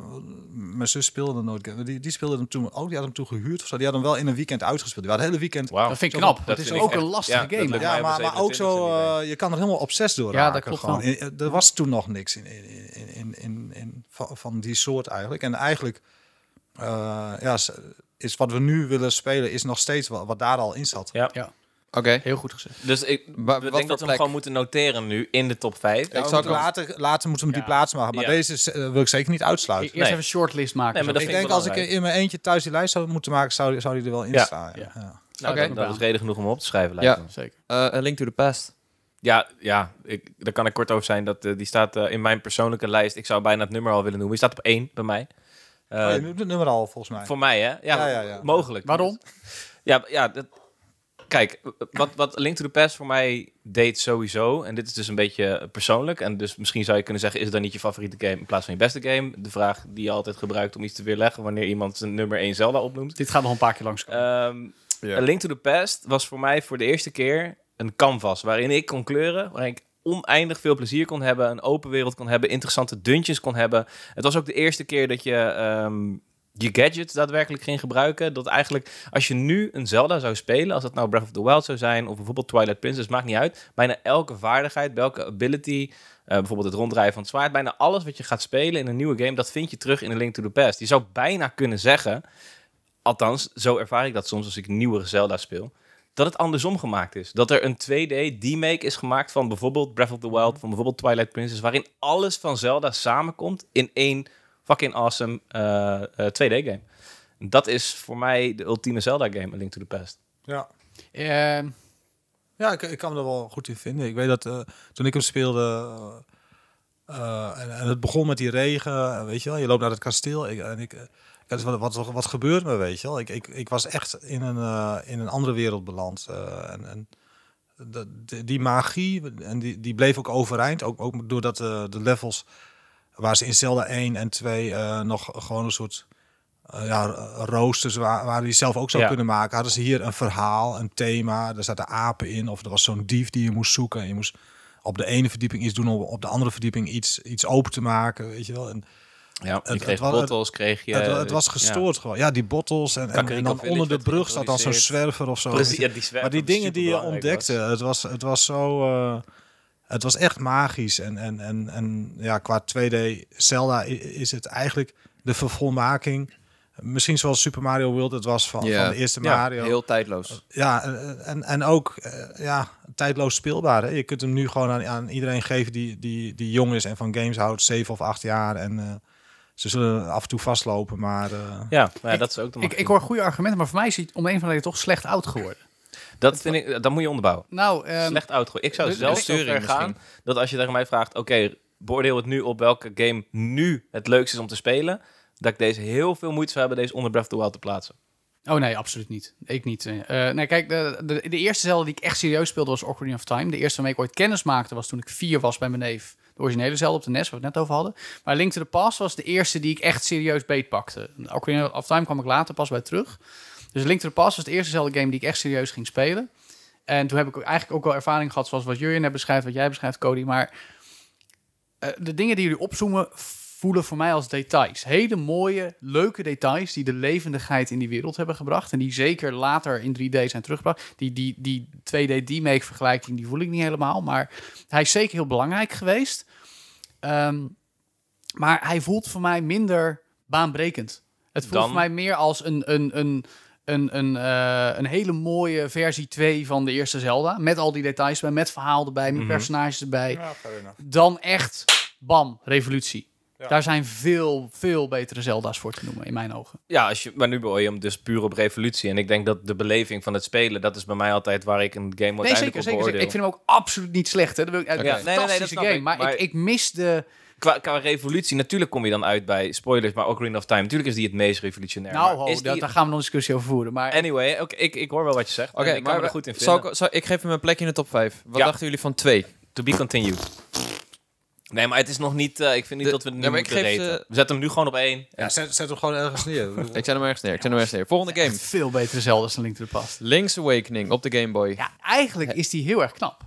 mijn zus speelde nooit. Die, die speelde hem toen. Oh, die had hem toen gehuurd of zo. Die had hem wel in een weekend uitgespeeld. Die had het hele weekend. Wow. Dat vind ik knap. Dat, is ook een lastige game. Ja, maar, maar ook zo. Uh, je kan er helemaal op zes door. Ja, dat klopt gewoon. In, er was toen nog niks in, in, in, in, in, van, van die soort eigenlijk. En eigenlijk, uh, ja, is wat we nu willen spelen, is nog steeds wat, wat daar al in zat. Ja. ja. Oké. Heel goed gezegd. Dus ik denk dat we hem gewoon moeten noteren nu in de top 5. ik zou later, later moeten we die plaats maken. Maar deze uh, wil ik zeker niet uitsluiten. Eerst even een shortlist maken. Nee, maar ik denk als ik in mijn eentje thuis die lijst zou moeten maken, zou, zou die er wel in staan. Ja. Ja. Nou, okay. dat, is reden genoeg om op te schrijven. Ja, zeker. Uh, a Link to the Past. Ja, ja ik, daar kan ik kort over zijn. Dat, uh, die staat uh, in mijn persoonlijke lijst. Ik zou bijna het nummer al willen noemen. Die staat op één bij mij. Uh, oh, je het nummer al, volgens mij. Voor mij, hè? Ja, ja, ja, ja. mogelijk. Waarom? Ja, ja dat, kijk, wat, wat Link to the Past voor mij deed sowieso, en dit is dus een beetje persoonlijk, en dus misschien zou je kunnen zeggen, is het dan niet je favoriete game in plaats van je beste game? De vraag die je altijd gebruikt om iets te weerleggen wanneer iemand zijn nummer 1 Zelda opnoemt. Dit gaat nog een paar keer langs. Um, A Link to the Past was voor mij voor de eerste keer een canvas waarin ik kon kleuren, waarin ik oneindig veel plezier kon hebben, een open wereld kon hebben, interessante dungeons kon hebben. Het was ook de eerste keer dat je ehm, je gadgets daadwerkelijk ging gebruiken. Dat eigenlijk, als je nu een Zelda zou spelen, als het nou Breath of the Wild zou zijn, of bijvoorbeeld Twilight Princess, maakt niet uit. Bijna elke vaardigheid, welke ability, uh, bijvoorbeeld het ronddraaien van het zwaard, bijna alles wat je gaat spelen in een nieuwe game, dat vind je terug in A Link to the Past. Je zou bijna kunnen zeggen, althans, zo ervaar ik dat soms als ik nieuwere Zelda speel dat het andersom gemaakt is. Dat er een 2D D-make is gemaakt van bijvoorbeeld Breath of the Wild, van bijvoorbeeld Twilight Princess, waarin alles van Zelda samenkomt in één fucking awesome 2D-game. Eh, eh, dat is voor mij de ultieme Zelda-game, A Link to the Past. Ja. Uh, ja, ik, ik, kan me er wel goed in vinden. Ik weet dat uh, toen ik hem speelde... En, en, het begon met die regen, weet je wel. Je loopt naar het kasteel ik, en ik wat, wat, wat gebeurt me, weet je wel? Ik, ik, ik was echt in een, uh, in een andere wereld beland. Uh, en, en de, die magie, en die, die bleef ook overeind. Ook, ook doordat uh, de levels waar ze in Zelda 1 en 2 nog gewoon een soort ja, roosters waar, waar die zelf ook zou kunnen maken. Hadden ze hier een verhaal, een thema. Er zaten apen in. Of er was zo'n dief die je moest zoeken. En je moest op de ene verdieping iets doen, om op de andere verdieping iets, iets open te maken. Weet je wel. En, ja, je kreeg het, bottles, kreeg je... Het, was gestoord gewoon. Ja, die bottles en, en, dan onder de brug zat dan zo'n zwerver of zo. Precies, ja, die maar die dingen die je ontdekte, het was, het was zo... Uh, het was echt magisch. En, en, en, en ja, qua 2D Zelda is het eigenlijk de vervolmaking... Misschien zoals Super Mario World het was van, van de eerste Mario. Ja, heel tijdloos. Ja, en, en ook uh, ja, tijdloos speelbaar. Hè? Je kunt hem nu gewoon aan, aan iedereen geven die, die, die jong is en van games houdt, 7 of 8 jaar. En uh, ze zullen af en toe vastlopen, maar... Uh... Ja, maar dat is ook de ik, ik hoor goede argumenten, maar voor mij is hij om een van de toch slecht oud geworden. Dat vind ik, dat moet je onderbouwen. Nou, um, slecht. Ik zou dus, zelf zo ver gaan dat als je tegen mij vraagt, oké, beoordeel het nu op welke game nu het leukste is om te spelen, dat ik deze heel veel moeite zou hebben deze onder Breath of the Wild te plaatsen. Oh nee, absoluut niet. Ik niet. Uh, nee, kijk, de, de, de, eerste Zelda die ik echt serieus speelde was Ocarina of Time. De eerste waarmee ik ooit kennis maakte was toen ik vier was bij mijn neef. De originele Zelda op de NES, waar we het net over hadden. Maar Link to the Past was de eerste die ik echt serieus beetpakte. Ocarina of Time kwam ik later pas bij terug. Dus Link to the Past was de eerste Zelda game die ik echt serieus ging spelen. En toen heb ik eigenlijk ook wel ervaring gehad, zoals wat Jurjen net beschrijft, wat jij beschrijft, Cody. Maar uh, de dingen die jullie opzoomen voelen voor mij als details. Hele mooie, leuke details die de levendigheid in die wereld hebben gebracht. En die zeker later in 3D zijn teruggebracht. Die, die, die 2D D-Make vergelijking, die voel ik niet helemaal. Maar hij is zeker heel belangrijk geweest. Um, maar hij voelt voor mij minder baanbrekend. Het voelt voor mij meer als een, een, een, een, een, uh, een hele mooie versie 2 van de eerste Zelda. Met al die details bij, met verhaal erbij, met mm -hmm. personages erbij. Ja, dan echt, bam, revolutie. Daar zijn veel, veel betere Zelda's voor te noemen, in mijn ogen. Ja, als je, maar nu beoor je hem dus puur op revolutie. En ik denk dat de beleving van het spelen, dat is bij mij altijd waar ik een game nee, zeker, zeker, zeker. Ik vind hem ook absoluut niet slecht. Hè. Dat ik, okay. nee, nee, nee, dat game. Ik. Maar, maar ik, ik mis de... Qua, qua, revolutie, natuurlijk kom je dan uit bij spoilers, maar ook Ring of Time. Natuurlijk is die het meest revolutionair. Nou, ho, die... daar gaan we nog een discussie over voeren. Maar... Anyway, okay, ik, ik hoor wel wat je zegt. Oké, ik maar kan er goed in vinden. ik, ik geef hem een plekje in de top 5. Wat dachten jullie van 2? To be continued. Nee, maar het is nog niet... Uh, ik vind niet dat we het nu nee, moeten reten. Ze... We zetten hem nu gewoon op één. Ja, zet, zet hem gewoon ergens neer. ik zet hem ergens neer. Ik zet hem ergens neer. Volgende game. Veel betere Zelda dan Link to the Past. Link's Awakening op de Game Boy. Ja, eigenlijk is die heel erg knap.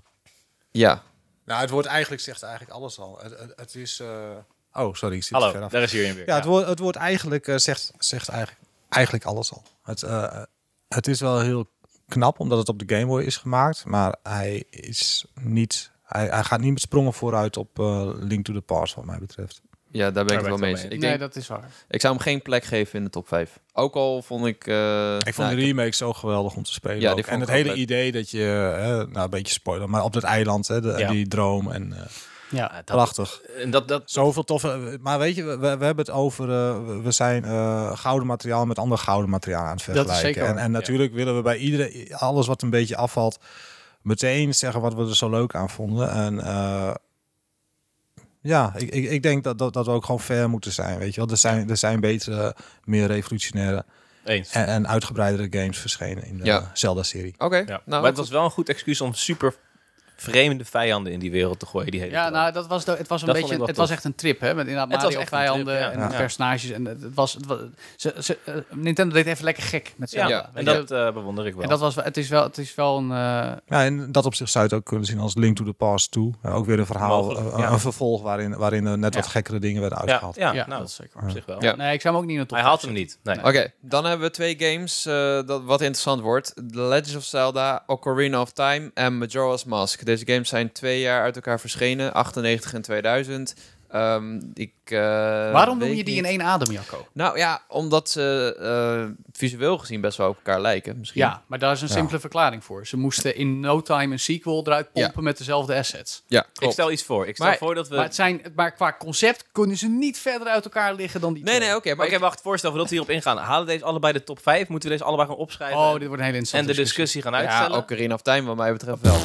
Ja. Nou, het woord eigenlijk zegt eigenlijk alles al. Het, het, het is... Uh... Oh, sorry. Ik zit Hallo, daar is hierin weer. Ja, Het, woord, het woord eigenlijk uh, zegt, zegt eigenlijk, eigenlijk alles al. Het, uh, het is wel heel knap, omdat het op de Game Boy is gemaakt. Maar hij is niet hij, hij gaat niet met sprongen vooruit op uh, Link to the Past, wat mij betreft. Ja, daar ben ik het wel mee eens. Ik nee, dat is waar. Ik zou hem geen plek geven in de top 5. Ook al vond ik... Uh, ik vond nou, de remake zo geweldig om te spelen. Ja, en het hele idee dat je... Uh, nou, een beetje spoiler, maar op dat eiland, hè, de, ja. die droom en... Uh, ja, dat, prachtig. En dat, dat, Zoveel toffe... Maar weet je, we, we hebben het over... Uh, we zijn uh, gouden materiaal met ander gouden materiaal aan het vergelijken. Dat is zeker, en, en natuurlijk ja. willen we bij iedereen... Alles wat een beetje afvalt meteen zeggen wat we er zo leuk aan vonden. En uh, ja, ik, ik, ik denk dat, dat, dat we ook gewoon fair moeten zijn. Weet je wel, er zijn, er zijn betere, meer revolutionaire Eens. En, en uitgebreidere games verschenen in de Ja. Zelda-serie. Oké, Ja. nou, maar het was wel een goed excuus om super vreemde vijanden in die wereld te gooien. Die hele Ja, nou, dat was, de, het was een Dat beetje, het was echt een trip, hè? Met inderdaad Mario vijanden trip, ja. en Ja. personages. En het, was, het was ze, ze, eh, Nintendo deed even lekker gek met Zelda. Ja, en dat eh, bewonder ik wel. en dat was, het is wel, het is wel een... eh, Ja, en dat op zich zou je het ook kunnen zien als Link to the Past 2. Uh, ook weer een verhaal, Mogelijk, een vervolg waarin, waarin er net Ja. wat gekkere dingen werden uitgehaald. ja, Ja, nou, dat is zeker op zich wel. Ja. Nee, ik zou hem ook niet top Hij vijf hem niet. Nee. Oké, dan hebben we twee games eh, dat wat interessant wordt. The Legend of Zelda, Ocarina of Time en Majora's Mask. Deze games zijn twee jaar uit elkaar verschenen, 98 en 2000. Ehm, ik, eh, Waarom noem je die in één adem, Jacco? Nou ja, omdat ze eh, visueel gezien best wel op elkaar lijken. Misschien. Ja, maar daar is een Ja. simpele verklaring voor. Ze moesten in no time een sequel eruit pompen met dezelfde assets. ja Ik stel iets voor. Ik stel Maar- voor dat we... Maar, het zijn, maar qua concept kunnen ze niet verder uit elkaar liggen dan die Nee, twee. nee, oké. maar maar ik heb wacht, voorstel voordat we hierop ingaan. Halen deze allebei de top 5? Moeten we deze allebei gaan opschrijven? Oh, dit wordt een hele en interessante de discussie gaan ja, uitstellen? Ocarina of Time wat mij betreft wel.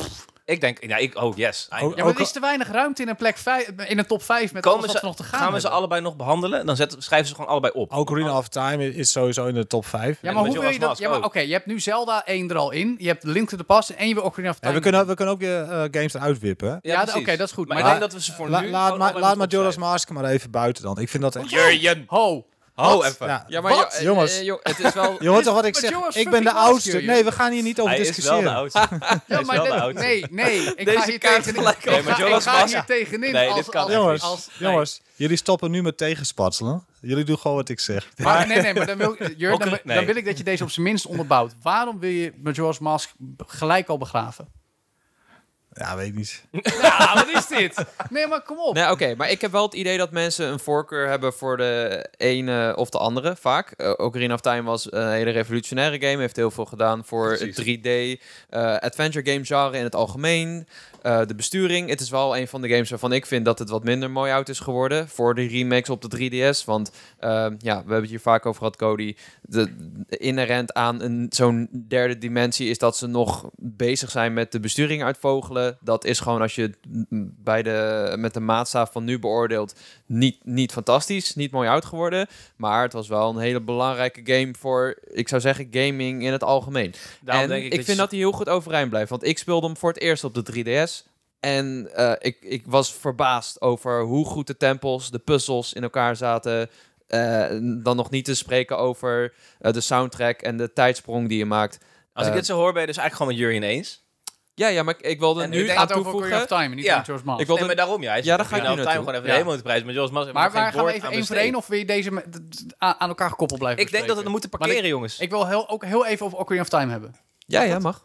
Ik denk, ja, ik, oh yes. Oh, Ja, maar er is te weinig ruimte in een plek vijf, in een top 5 met alles Komen wat ze, er nog te gaan gaan we ze hebben. allebei nog behandelen? Dan zetten, schrijven ze gewoon allebei op. Ocarina of Time is sowieso in de top 5. Ja, maar hoe wil Majora's je dat? Mask Ja, maar ook. oké, je hebt nu Zelda 1 er al in. Je hebt Link to the Past en je wil Ocarina of Time. we, kunnen, we kunnen ook weer eh, games eruit wippen. hè? Ja, precies. oké, dat is goed. Maar, Maar ik denk dat we ze voor La- nu... laat gewoon maar, allebei laat nog Majora's opschrijven. Mask maar even buiten dan. Ik vind dat echt... Jurjen! Ho! Ho even. Ja. Ja, maar Wat? jo- eh, Jongens. eh, joh, het is wel... Je hoort toch wat ik Maar zeg? jongens, Ik ben de oudste. Nee, we gaan hier niet over Hij is wel discussiëren. de oudste. Hij Ja, is maar wel de oudste. nee, nee. Ik Deze ga hier kaart tegen, gelijk ik over. ga, Nee, Majora's ik ga hier tegenin. Nee, als, dit kan als, Jongens, als- nee. jongens, jullie stoppen nu met tegenspatselen. Jullie doen gewoon wat ik zeg. Maar, nee, nee, maar dan wil, Jur, dan, dan wil ik dat je deze op zijn minst onderbouwt. Waarom wil je Majora's Mask gelijk al begraven? Ja, weet ik niet. Ja, wat is dit? Nee, maar kom op. Nee, oké, maar ik heb wel het idee dat mensen een voorkeur hebben voor de ene of de andere, vaak. Uh, Ocarina of Time was een hele revolutionaire game, heeft heel veel gedaan voor Precies. het 3D, eh, adventure game genre in het algemeen. Eh, de besturing, het is wel een van de games waarvan ik vind dat het wat minder mooi oud is geworden voor de remakes op de 3DS. Want eh, ja, we hebben het hier vaak over gehad, Cody. De, de inherent aan een, zo'n derde dimensie is dat ze nog bezig zijn met de besturing uitvogelen. Dat is gewoon als je het bij de, met de maatstaaf van nu beoordeelt, niet, niet fantastisch, niet mooi oud geworden. Maar het was wel een hele belangrijke game voor, ik zou zeggen, gaming in het algemeen. Daarom en denk ik, ik, dat vind je- dat hij heel goed overeind blijft. Want ik speelde hem voor het eerst op de 3DS. En eh, ik, ik was verbaasd over hoe goed de tempels, de puzzels in elkaar zaten. Eh, dan nog niet te spreken over eh, de soundtrack en de tijdsprong die je maakt. Als ik dit zo hoor, ben je dus eigenlijk gewoon met Jurjen eens. Ja, ja, maar ik, ik wilde En nu aan gaat over Ocarina toevoegen. of Time, niet Ja. ja. Mask. Ik wil- Nee, maar daarom, ja. Is Ja, daar ga ik nu Time gewoon even Ja. de te prijzen. Maar Joris Mas maar waar gaan we even één voor één of wil je deze aan elkaar gekoppeld blijven Ik denk dat we moeten parkeren, jongens. Ik, wil heel, ook heel even over Ocarina of Time hebben. Ja, ja, mag.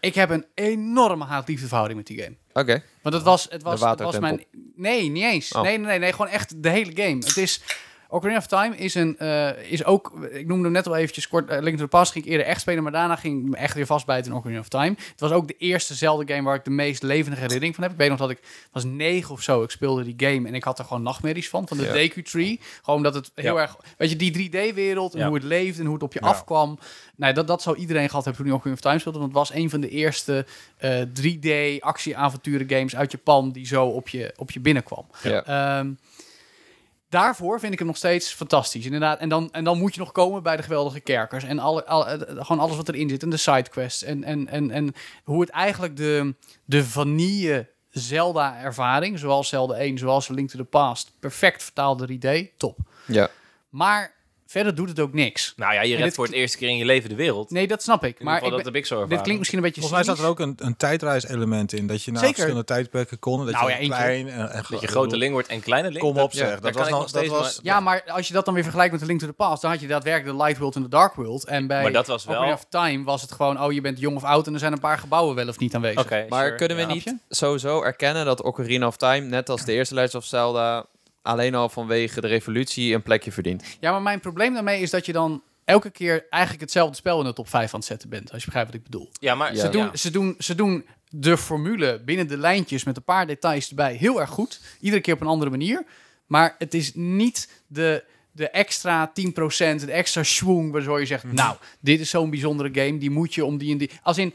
Ik heb een enorme haat-liefde verhouding met die game. Oké. Want het was, het was, het was mijn... Nee, niet eens. Oh. Nee, nee, nee, nee, gewoon echt de hele game. Het is... Ocarina of Time is, een, eh, is ook... Ik noemde hem net al eventjes kort. eh, Link to the Past ging ik eerder echt spelen, maar daarna ging ik me echt weer vastbijten in Ocarina of Time. Het was ook de eerste Zelda-game waar ik de meest levendige herinnering van heb. Ik weet nog dat ik was negen of zo. Ik speelde die game en ik had er gewoon nachtmerries van. Van de Ja. Deku Tree. Gewoon dat het heel Ja. erg... Weet je, die 3D-wereld en Ja. hoe het leeft en hoe het op je afkwam. Nee, dat, dat zou iedereen gehad hebben toen hij Ocarina of Time speelde. Want het was een van de eerste eh 3D-actie-avonturen games uit Japan die zo op je, op je binnenkwam. Ja. Daarvoor vind ik hem nog steeds fantastisch, inderdaad. En dan, en dan moet je nog komen bij de geweldige kerkers en alle, alle, eh, gewoon alles wat erin zit. En de sidequests en, en, en, en hoe het eigenlijk de, de vanille Zelda-ervaring, zoals Zelda 1, zoals Link to the Past, perfect vertaalde 3D, top. Ja. Maar verder doet het ook niks. Nou ja, je redt dit- voor het eerste keer in je leven de wereld. Nee, dat snap ik. In Maar ieder geval, ik dat ben- heb ik zo dit ervaren. klinkt misschien een beetje Volgens mij staat er ook een, een tijdreiselement in. Dat je naar Zeker. verschillende tijdperken kon. Dat Nou je ja, klein en, en Dat je grote link wordt en kleine link. Kom op zeg. ja, dat was ik nog, dat steeds was, maar- Ja, maar als je dat dan weer vergelijkt met The Link to the Past, dan had je daadwerkelijk de Light World en de Dark World. En bij Maar dat was wel- Ocarina of Time was het gewoon, oh, je bent jong of oud en er zijn een paar gebouwen wel of niet aanwezig. Oké, Maar sure, kunnen we ja. niet sowieso erkennen dat Ocarina of Time, net als de eerste Legend of Zelda, alleen al vanwege de revolutie een plekje verdient? Ja, maar mijn probleem daarmee is dat je dan elke keer eigenlijk hetzelfde spel in de top 5 aan het zetten bent. Als je begrijpt wat ik bedoel. Ja, maar Ja. Ze, doen, ze, doen, ze doen de formule binnen de lijntjes met een paar details erbij heel erg goed. Iedere keer op een andere manier. Maar het is niet de, de extra 10%, de extra schwung waardoor je zegt... Nou, dit is zo'n bijzondere game, die moet je om die en die... Als in,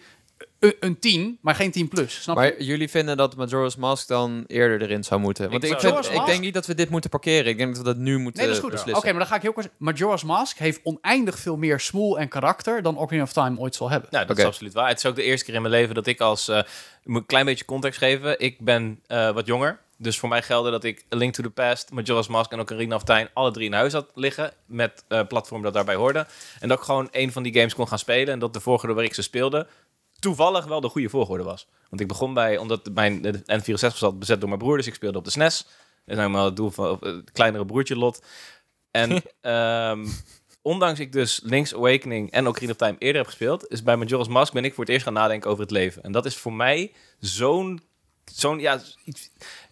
een 10, maar geen 10 plus. Snap maar jullie vinden dat Majora's Mask dan eerder erin zou moeten? Want ik, ik, vind, ik, denk niet dat we dit moeten parkeren. Ik denk dat we dat nu moeten nee, dat is goed. Oké, maar dan ga ik heel kort Majora's Mask heeft oneindig veel meer smoel en karakter dan Ocarina of Time ooit zal hebben. Nou, dat is absoluut waar. Het is ook de eerste keer in mijn leven dat ik als... Uh, moet een klein beetje context geven. Ik ben uh, wat jonger. Dus voor mij gelden dat ik A Link to the Past, Majora's Mask en ook Ocarina of Time alle drie in huis had liggen. Met uh, platform dat daarbij hoorde. En dat ik gewoon een van die games kon gaan spelen. En dat de volgorde waar ik ze speelde toevallig wel de goede volgorde was. Want ik begon bij, omdat mijn N64 zat bezet door mijn broer, dus ik speelde op de SNES. Dat is helemaal het doel van het kleinere broertje Lot. En um, ondanks ik dus Link's Awakening en Ocarina of Time eerder heb gespeeld, is bij Majora's Mask ben ik voor het eerst gaan nadenken over het leven. En dat is voor mij zo'n zo'n ja,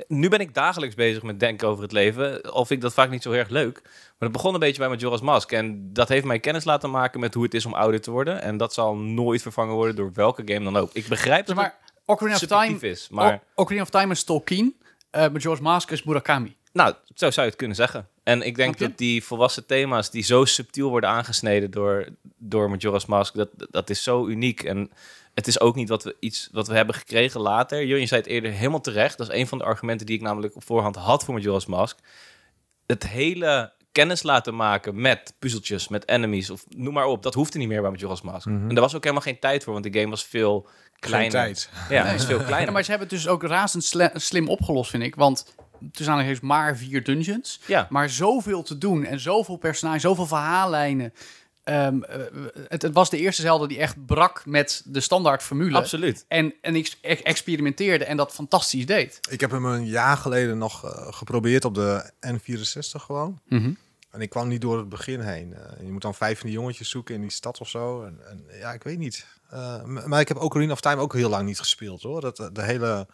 nu ben ik dagelijks bezig met denken over het leven. Al vind ik dat vaak niet zo erg leuk. Maar het begon een beetje bij Majora's Mask. En dat heeft mij kennis laten maken met hoe het is om ouder te worden. En dat zal nooit vervangen worden door welke game dan ook. Ik begrijp dat maar, Ocarina of Time is. Maar Ocarina of Time is Tolkien. Uh, Majora's Mask is Murakami. Nou, zo zou je het kunnen zeggen. En ik denk dat die volwassen thema's die zo subtiel worden aangesneden door, door Majora's Mask, dat, dat is zo uniek. En het is ook niet wat we, iets wat we hebben gekregen later. Jurjen zei het eerder helemaal terecht. Dat is een van de argumenten die ik namelijk op voorhand had voor Majora's Mask. Het hele kennis laten maken met puzzeltjes, met enemies of noem maar op. Dat hoefde niet meer bij Majora's Mask. Mhm. En er was ook helemaal geen tijd voor, want de game was veel kleiner. tijd. Ja, nee. was veel kleiner. maar ze hebben het dus ook razend slim opgelost, vind ik. Want tussen heeft maar vier dungeons. Ja. Maar zoveel te doen en zoveel personages, zoveel verhaallijnen. Ehm, eh, het, het, was de eerste Zelda die echt brak met de standaard formule. Absoluut. En, en ik experimenteerde en dat fantastisch deed. Ik heb hem een jaar geleden nog uh, geprobeerd op de N64 gewoon. Mhm. En ik kwam niet door het begin heen. Uh, je moet dan vijf van die jongetjes zoeken in die stad of zo. En, en ja, ik weet niet. maar ik heb Ocarina of Time ook heel lang niet gespeeld hoor. Dat, de hele...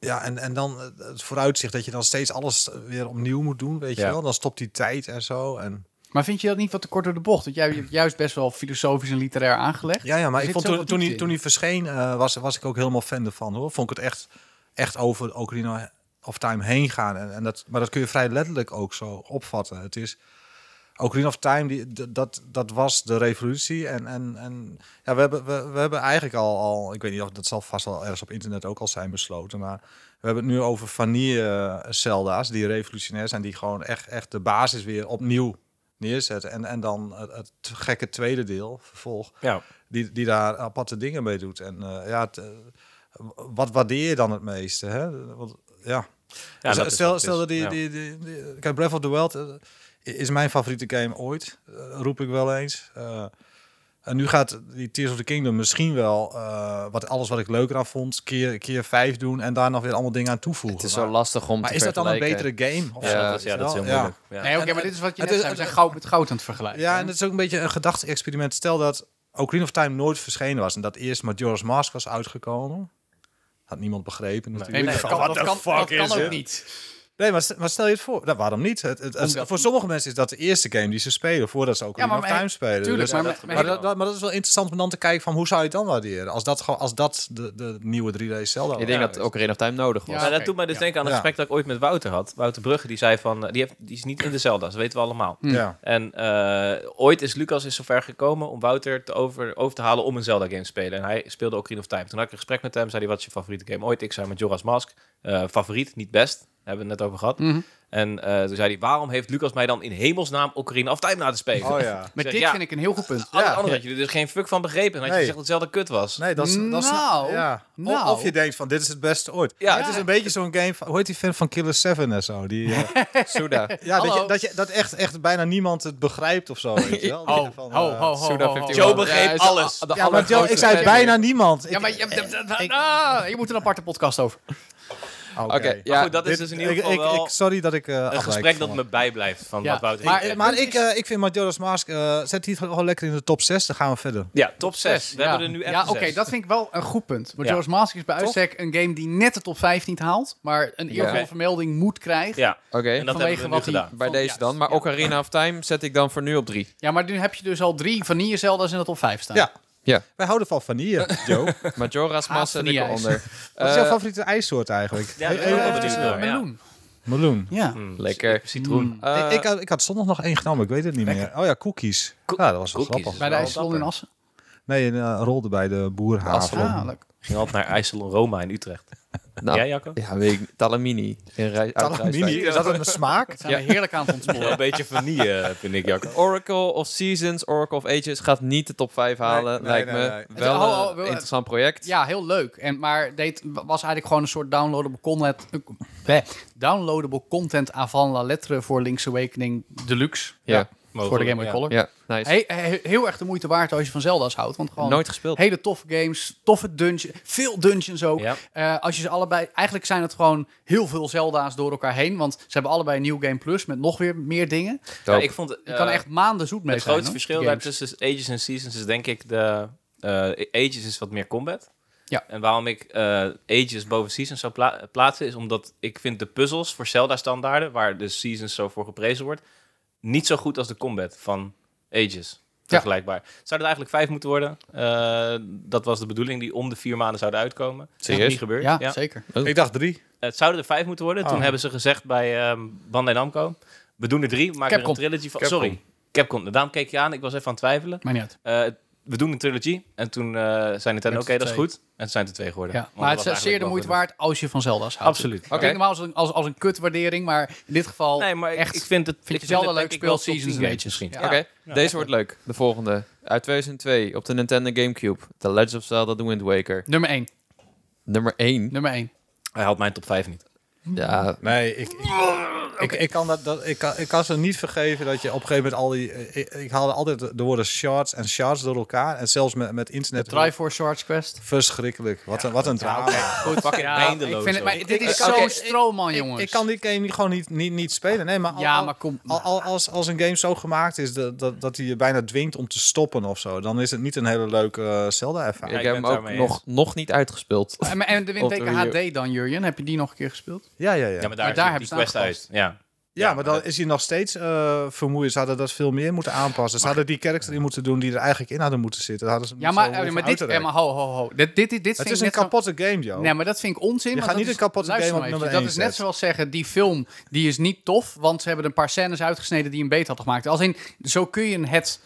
Ja, en, en dan het vooruitzicht dat je dan steeds alles weer opnieuw moet doen, weet je wel. Dan stopt die tijd en zo. En maar vind je dat niet wat te kort door de bocht? Dat jij hebt juist best wel filosofisch en literair aangelegd. Ja, ja maar ik vond toen, toen, hij, toen hij verscheen, uh, was, was ik ook helemaal fan ervan hoor. Vond ik het echt, echt over Ocarina of Time heen gaan. En, en dat, maar dat kun je vrij letterlijk ook zo opvatten. Het is Ocarina of Time, die, dat, dat was de revolutie. En, en, en ja, we hebben, we, we hebben eigenlijk al, al, ik weet niet of dat zal vast wel ergens op internet ook al zijn besloten, maar we hebben het nu over vanille Zelda's die revolutionair zijn, die gewoon echt, echt de basis weer opnieuw neerzetten. En, en dan het, het gekke tweede deel, vervolg, ja. die, die daar aparte dingen mee doet. En uh, ja, uh, wat waardeer je dan het meeste? Hè? Want, ja. ja dus, stel, stel dat die, ja. die, die, die, kijk, Breath of the Wild uh, is mijn favoriete game ooit, roep ik wel eens. En nu gaat die Tears of the Kingdom misschien wel uh, wat alles wat ik leuker aan vond, keer, keer vijf doen en daar nog weer allemaal dingen aan toevoegen. Het is zo lastig om maar te is dat dan een betere game? Of ja, dat is, ja, dat is heel moeilijk. Ja. Nee, oké, maar dit is wat je net zei. We zijn goud met goud aan het vergelijken. Ja, en het is ook een beetje een gedachte-experiment. Stel dat Ocarina of Time nooit verschenen was en dat eerst Majora's Mask was uitgekomen. Had niemand begrepen natuurlijk. Nee, nee, dat kan, dat kan, dat kan ook niet. Nee, maar, maar, stel je het voor. Nou, waarom niet? Het, het, voor sommige mensen is dat de eerste game die ze spelen voordat ze ook ja, nog time spelen. Tuurlijk, dus, maar, maar, dat, maar, dat, is wel interessant om dan te kijken van hoe zou je het dan waarderen? Als dat, als dat de, de nieuwe 3D Zelda Ik denk dat ook Ocarina of Time nodig was. Ja, dat doet mij dus denken aan het gesprek dat ik ooit met Wouter had. Wouter Brugge, die zei van, die, heeft, die is niet in de Zelda, dat weten we allemaal. Ja. En uh, ooit is Lucas is zover gekomen om Wouter te over, over te halen om een Zelda game te spelen. En hij speelde Ocarina of Time. Toen had ik een gesprek met hem, zei hij, wat is je favoriete game ooit? Ik zei met Joras Mask, uh, favoriet, niet best. Hebben we het net over gehad. Mm -hmm. En uh, toen zei hij, waarom heeft Lucas mij dan in hemelsnaam Ocarina of Time laten spelen? Oh, ja. Met dit ja, vind ik een heel goed punt. Ja. Anders had je er dus geen fuck van begrepen. En had je gezegd dat hetzelfde kut was. Nee, dat is... Dat is nou, ja. nou. Of je denkt van, dit is het beste ooit. Ja. Het is een beetje zo'n game van, hoe heet die film van Killer 7 en zo? Die, uh, Suda. Ja, dat, je, dat, je, dat echt, echt bijna niemand het begrijpt of zo. Weet je wel? oh, van, uh, ho, ho, ho, Suda ho, Joe begreep alles. Ja, maar Joe, ik zei bijna niemand. Ja, maar je, je moet een aparte podcast over. Oké, okay. ja, goed, dat is dus in ieder geval wel ik, sorry dat ik uh, een gesprek dat me bijblijft van ja. wat Wouter Maar, ik, maar ik, uh, ik vind Majora's Mask, uh, zet die gewoon lekker in de top 6, dan gaan we verder. Ja, top 6. We ja. hebben er nu echt Ja, oké, okay, dat vind ik wel een goed punt. Majora's Mask is bij uitstek een game die net de top 5 niet haalt, maar een eervolle vermelding moet krijgen. Ja, oké. Okay. En dat hebben we nu gedaan. Bij deze dan, maar Ocarina of Time zet ik dan voor nu op 3. Ja, maar nu heb je dus al drie Vanille Zelda's in de top 5 staan. Ja. Ja. Wij houden van vanille, Joe. Majora's Mask en onder. Wat is jouw favoriete ijssoort eigenlijk? Ja, uh, meloen. Meloen. Ja. Mm, lekker. Citroen. Mm. Uh, ik, ik, had zondag nog één genomen, ik weet het niet lekker. meer. Oh ja, cookies. Co ja, dat was wel grappig. Bij de ijssalon in Assen? Nee, een rolde bij de boerhaven. Ah, leuk. Ging altijd naar IJssel Roma in Utrecht. Nou, Jij, Jacco? Ja, weet ik niet. Talamini. In Rij- uit Talamini, is dat een smaak? Dat zijn we heerlijk aan het ontsporen. Ja, een beetje vanille, eh, vind ik, Jacco. Oracle of Seasons, Oracle of Ages gaat niet de top 5 halen, Nee, nee, lijkt nee, me. nee. Wel Oh, oh, een interessant project. Ja, heel leuk. En, maar deed, was eigenlijk gewoon een soort downloadable content, eh, downloadable content avant la lettre voor Link's Awakening Deluxe. Ja. Voor de Game Boy Color. Ja, nice. He- he- heel erg de moeite waard als je van Zelda's houdt. Want gewoon Nooit gespeeld. hele toffe games, toffe dungeons, veel dungeons ook. Ja. Eh, als je ze allebei, eigenlijk zijn het gewoon heel veel Zelda's door elkaar heen. Want ze hebben allebei een New Game Plus met nog weer meer dingen. Ja, ik vond Je kan eh, echt maanden zoet mee het zijn. grootste verschil daar tussen Ages en Seasons is denk ik de... eh, Ages is wat meer combat. Ja. En waarom ik eh, Ages boven Seasons zou pla- plaatsen... is omdat ik vind de puzzels voor Zelda-standaarden... waar de Seasons zo voor geprezen wordt... niet zo goed als de combat van Ages. Vergelijkbaar. Zou er eigenlijk vijf moeten worden? Eh, dat was de bedoeling die om de vier maanden zouden uitkomen. Dat is Serieus? niet gebeurd. Ja, ja. zeker. Ik dacht drie. Het zouden er vijf moeten worden. Toen Oh. hebben ze gezegd bij ehm Bandai Namco... we doen er drie, we maken er Capcom. een trilogy van. Capcom. Sorry, Capcom. Daarom keek je aan, ik was even aan het twijfelen. Maar niet uit. We doen een trilogy. En toen eh zijn het oké, Werd dat is goed. En het zijn er twee geworden. Ja. Maar het is zeer de moeite waard als je van Zelda's houdt. Absoluut. Klinkt normaal als een, als, als een kutwaardering, maar in dit geval Nee, maar echt ik vind het... vind ik je Zelda leuk, speel Seasons 10 en games Ages. misschien. Ja. Oké, Ja, deze ja. wordt leuk. De volgende. Uit 2002 op de Nintendo Gamecube. The Legend of Zelda The Wind Waker. Nummer 1. Nummer 1. Nummer 1. Hij haalt mijn top 5 niet. Ja, Nee, ik, ik, ik, ik, kan dat, dat, ik, kan, ik kan ze niet vergeven dat je op een gegeven moment al die... Ik, ik haalde altijd de woorden shards en shards door elkaar. En zelfs met, met internet... Triforce Swords Quest. Verschrikkelijk. Wat een, wat een drama. Goed, fucking eindeloos. ik vind het, maar dit is zo'n oké, stroomman, Ik, jongens. ik kan die game niet, gewoon niet, niet, niet spelen. Nee, maar, al, Ja, maar kom- al- al- als, als een game zo gemaakt is dat, dat, dat hij je bijna dwingt om te stoppen of zo, dan is het niet een hele leuke uh, Zelda-ervaring. Ja, ik heb hem ook nog, nog niet uitgespeeld. En, en de U. HD dan, Jurjen? Heb je die nog een keer gespeeld? Ja, ja, ja. Ja, maar daar, Maar daar die hebben ze quest uit. Ja. Ja, maar dan is hij nog steeds eh vermoeiend. Ze hadden dat veel meer moeten aanpassen. Ze hadden die character in moeten doen die er eigenlijk in hadden moeten zitten. Hadden ze Ja, maar, zo eh, maar dit... te Ja, maar rekenen. ho, ho, ho. Dit, dit, dit, dit Het is een zo- kapotte game, joh. Nee, maar dat vind ik onzin. Je gaat dat niet is- een kapotte luister game op nummer Dat is net zoals zeggen, die film die is niet tof, want ze hebben een paar scènes uitgesneden die een beter hadden gemaakt. Als in, zo kun je het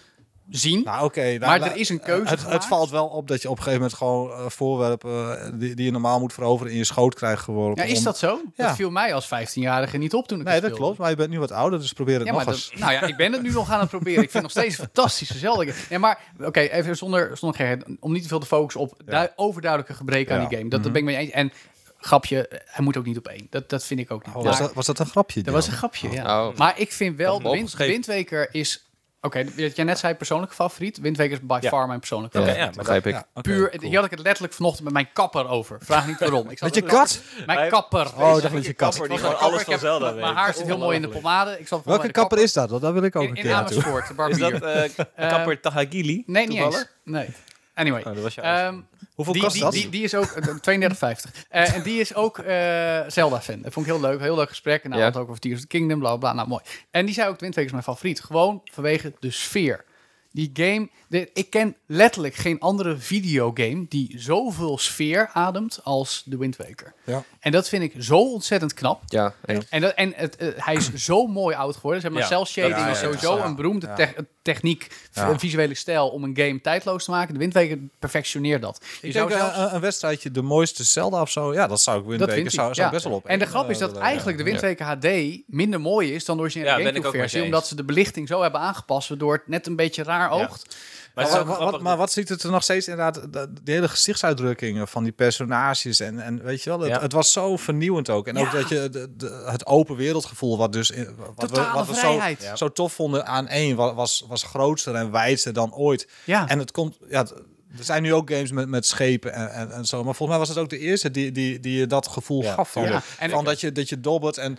zien. Nou, oké. Maar er is een keuze Het, valt wel op dat je op een gegeven moment gewoon eh, voorwerpen eh, die, die je normaal moet veroveren in je schoot krijgt geworpen. ja, is dat zo? Ja. Dat viel mij als 15-jarige niet op toen ik Nee, dat speelde. klopt. Maar je bent nu wat ouder, dus probeer het Ja, nog maar eens. dat- nou ja, ik ben het nu nog aan het proberen. Ik vind het nog steeds een fantastische Zelda. game. Ja, maar oké, even zonder, zonder om niet te veel te focussen op du- overduidelijke gebreken aan die game. Dat, dat ben ik mee eens. En grapje, hij moet ook niet op één. Dat, dat vind ik ook niet. Oh, was, dat, was dat een grapje? Dat was een grapje, ja. Nou, maar ik vind wel, wind. Windweker is... Oké, wat jij net zei, persoonlijke favoriet. Windweker is by Ja. far mijn persoonlijke favoriet. ja, begrijp ik. Ja, Puur, cool. hier had ik het letterlijk vanochtend met mijn kapper over. Vraag niet waarom. Ik zat Met je kat? Mijn kapper. Oh, dat met je kat. Kapper die gewoon alles van Zelda Mijn haar zit heel mooi in de pomade. Ik zat Welke kapper is dat? Want dat wil ik ook In, een in keer naartoe. Amersfoort, de Is barbier. dat eh, kapper Tahagili? nee, niet eens. Nee. Anyway. Oh, dat was je Ehm, Hoeveel die, kost die, dat? Die, die is ook eh, 32,50. Eh, en die is ook eh, Zelda-fan. Dat vond ik heel leuk. Heel leuk gesprek. En nou, Ja. had ook over Tears of the Kingdom, bla bla. bla. Nou, mooi. En die zei ook: Wind Waker is mijn favoriet. Gewoon vanwege de sfeer. Die game, de, ik ken letterlijk geen andere videogame die zoveel sfeer ademt als de Wind Waker. Ja. En dat vind ik zo ontzettend knap. Ja. En, dat, en het, eh, hij is zo mooi oud geworden. Zeg maar, Ja. cel shading Ja, ja, is sowieso ja. een beroemde te- techniek, Ja. een visuele stijl om een game tijdloos te maken. De Windweker perfectioneert dat. Je Ik zou denk zelfs- eh, een, een wedstrijdje, de mooiste Zelda of zo. Ja, dat zou ik dat Windweker zou, zou ja. best wel op. En de grap eh, is dat willen, eigenlijk de ja. Windweker HD minder mooi is dan de originele Gamecube versie. Omdat ze de belichting zo hebben aangepast, waardoor het net een beetje raar oogt. Maar wat, maar wat ziet het er nog steeds inderdaad, de, de hele gezichtsuitdrukkingen van die personages en, en weet je wel, het, Ja. het was zo vernieuwend ook. En ook dat je de, de- het open wereldgevoel, wat dus in, wat we, Totale wat we zo. Ja. zo tof vonden aan één, wa- was, was groter en wijdser dan ooit. Ja. En het komt, ja, er zijn nu ook games met, met schepen en, en, en zo, maar volgens mij was het ook de eerste die, die, die je dat gevoel Ja. gaf van, Ja. En- van dat je dat je dobbert en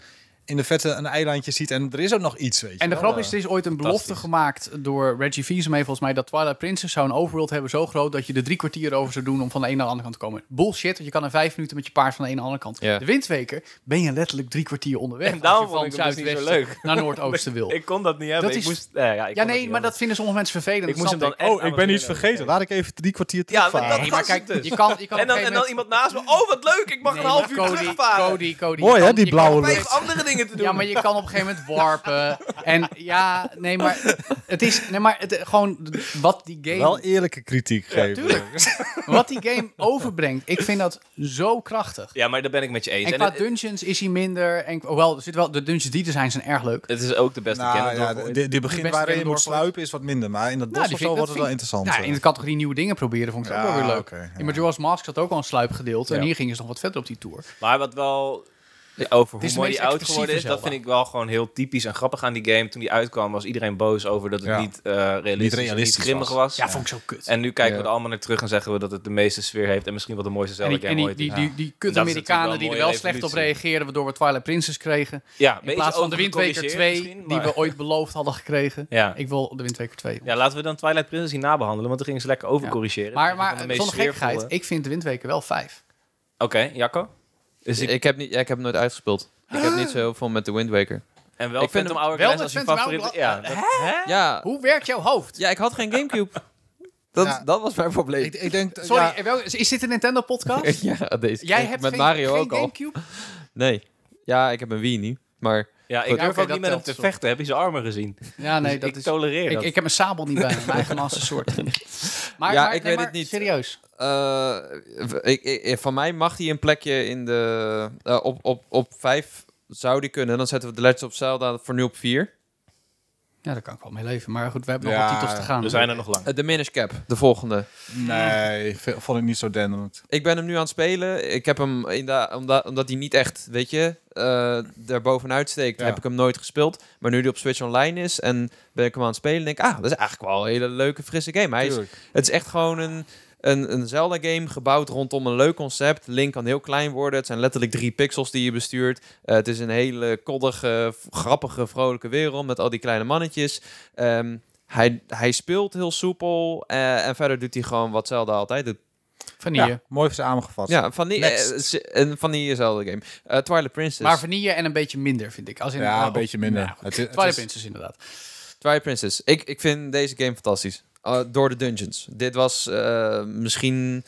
in de vette een eilandje ziet en er is ook nog iets, weet je En de wel. grap is, er is ooit een belofte gemaakt door Reggie Fils-Aimé volgens mij, dat Twilight Princess zou een overworld hebben zo groot dat je er drie kwartier over zou doen om van de ene naar de andere kant te komen. Bullshit, want je kan in vijf minuten met je paard van de ene naar de andere kant. Ja. De Windweker ben je letterlijk drie kwartier onderweg. En daarom vond ik hem dus niet zo leuk. naar noordoosten wil. Ik kon dat niet hebben. Dat ik is- moest, ja, ja, ik ja, nee, maar dat vinden sommige mensen vervelend. Ik moest hem dan echt Oh, ik ben iets vergeten. Laat ik even drie kwartier Ja, maar terugvaren. dat Nee, maar het kijk, dus. je kan, je kan En dan, en dan iemand naast me. Oh, wat leuk. Ik mag een half uur terugvaren. Cody, Cody, Mooi, hè, die blauwe gegeven- andere dingen dingen te doen. Ja, maar je kan op een gegeven moment warpen. en ja, nee, maar het is... Nee, maar het, gewoon wat die game... Wel eerlijke kritiek geven. tuurlijk. wat die game overbrengt, ik vind dat zo krachtig. Ja, maar daar ben ik met je eens. En qua dungeons is hij minder... En, hoewel, er zit wel, de dungeons die er zijn, zijn erg leuk. het is ook de beste Nou, ja, die begin waarin je moet sluipen is wat minder. Maar in dat Nou, bos of zo wordt het wel interessant. Ja, in de categorie nieuwe dingen proberen vond ik het ook wel weer leuk. oké, ja. In Majora's Mask zat ook al een sluipgedeelte. En hier gingen ze nog wat verder op die tour. Maar wat wel over hoe mooi die oud geworden is, dat vind ik wel gewoon heel typisch en grappig aan die game. Toen die uitkwam was iedereen boos over dat het Ja. niet eh, realistisch, niet, realistisch niet grimmig was. was. Ja, vond ik zo kut. En nu kijken Ja. we er allemaal naar terug en zeggen we dat het de meeste sfeer heeft en misschien wel de mooiste Zelda game die, ooit. die, die, die kut Amerikanen die er wel slecht op reageerden, waardoor we Twilight Princess kregen. ja, In plaats van de Wind Waker overgecorrigeerd 2, misschien, die we ooit beloofd hadden gekregen. Ja. Ik wil de Wind Waker 2. ja, laten we dan Twilight Princess hier nabehandelen, want dan gingen ze lekker overcorrigeren. Maar, maar zonder gekkigheid, sfeervolle- ik vind de Wind Waker wel 5. Oké, Jacco? Dus ik, ik, heb niet, ja, ik heb hem nooit uitgespeeld. Ik heb niet zo heel veel met de Wind Waker. en wel ik vind hem- Hourglass als je favoriete... Hourglass- Ja, dat- Ja, Hoe werkt jouw hoofd? ja, ik had geen Gamecube. Dat, Ja. dat was mijn probleem. Ik, ik denk, Sorry, ja, wel- is dit een Nintendo podcast? ja, deze. Jij Ik- hebt met geen, Mario geen ook al. Gamecube? Nee. Ja, ik heb een Wii niet. Maar ja, ik Goed. durf Oké, ook dat niet met hem telt, te vechten. Heb je zijn armen gezien? Ja, nee, Dus dat ik is... tolereer Ik, dat. ik heb mijn sabel niet bij mijn eigen Master Sword. Maar, Ja, maar- ik nee, weet maar het niet. Serieus. eh, ik, ik, van mij mag hij een plekje in de... eh, op, op, op vijf zou die kunnen. Dan zetten we de Legend of Zelda voor nu op vier. Ja, daar kan ik wel mee leven. Maar goed, we hebben nog wat titels te gaan. We zijn er nog lang. Eh, De Minish Cap, de volgende. nee, vond ik niet zo denderend. Ik ben hem nu aan het spelen. Ik heb hem inderdaad, omdat, omdat hij niet echt, weet je, eh er bovenuit steekt, Ja. heb ik hem nooit gespeeld. Maar nu die op Switch online is en ben ik hem aan het spelen, denk ik, ah, dat is eigenlijk wel een hele leuke, frisse game. Hij is, het is echt gewoon een, een, een Zelda-game gebouwd rondom een leuk concept. Link kan heel klein worden. Het zijn letterlijk drie pixels die je bestuurt. Eh, het is een hele koddige, grappige, vrolijke wereld met al die kleine mannetjes. Ehm, hij, hij speelt heel soepel eh, en verder doet hij gewoon wat Zelda altijd doet. Vanille. Ja, mooi samengevat. Ja, van die, Next. eh, een van die Zelda game. Twilight Princess. Maar vanille en een beetje minder, vind ik. Als in, Ja, een beetje minder. nou, goed. Het is- het Twilight is- Princess, inderdaad. Twilight Princess. Ik, ik vind deze game fantastisch. Uh, door de dungeons. Dit was eh, misschien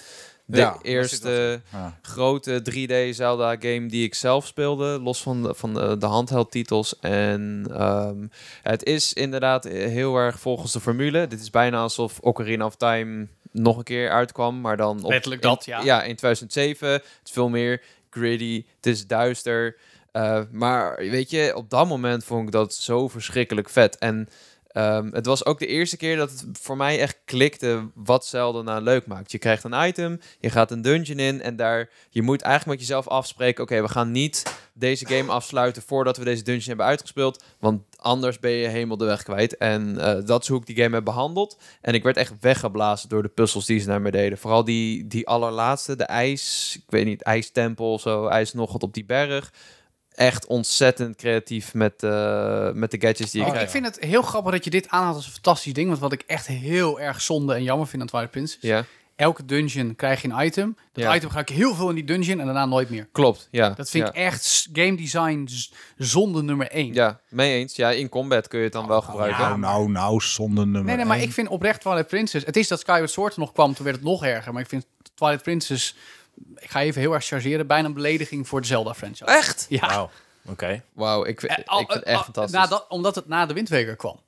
de Ja, eerste Ja. grote 3D Zelda game die ik zelf speelde. Los van de, van de, de handheld titels. En ehm, het is inderdaad heel erg volgens de formule. Dit is bijna alsof Ocarina of Time nog een keer uitkwam. Maar dan op, Letterlijk in- dat, ja. Ja, in 2007. Het is veel meer gritty. Het is duister. Uh, maar weet je, op dat moment vond ik dat zo verschrikkelijk vet. En um, het was ook de eerste keer dat het voor mij echt klikte wat Zelda nou leuk maakt. Je krijgt een item, je gaat een dungeon in en daar, je moet eigenlijk met jezelf afspreken, oké, we gaan niet deze game afsluiten voordat we deze dungeon hebben uitgespeeld, want anders ben je helemaal de weg kwijt. En uh, dat is hoe ik die game heb behandeld. En ik werd echt weggeblazen door de puzzels die ze naar me deden. Vooral die, die allerlaatste, de ijs, ik weet niet, ijstempel zo, ijs nog wat op die berg echt ontzettend creatief met, uh, met de gadgets die oh, ik krijg. Ik vind het heel grappig dat je dit aanhaalt als een fantastisch ding. Want wat ik echt heel erg zonde en jammer vind aan Twilight Princess. Ja. Elke dungeon krijg je een item. Dat Ja. item ga ik heel veel in die dungeon en daarna nooit meer. Klopt, ja. Dat vind ja. ik echt game design zonde nummer één. Ja, mee eens. Ja, in combat kun je het dan wel gebruiken. Nou, nou, nou, zonder nummer Nee, nee, maar één. ik vind oprecht Twilight Princess... Het is dat Skyward Sword nog kwam, toen werd het nog erger. Maar ik vind Twilight Princess... Ik ga even heel erg chargeren. Bijna een belediging voor de Zelda-franchise. Echt? Ja. Wauw, oké. Wauw, ik, vind- Eh, ik vind het eh, echt al- fantastisch. nadat- omdat het na de Windweker kwam.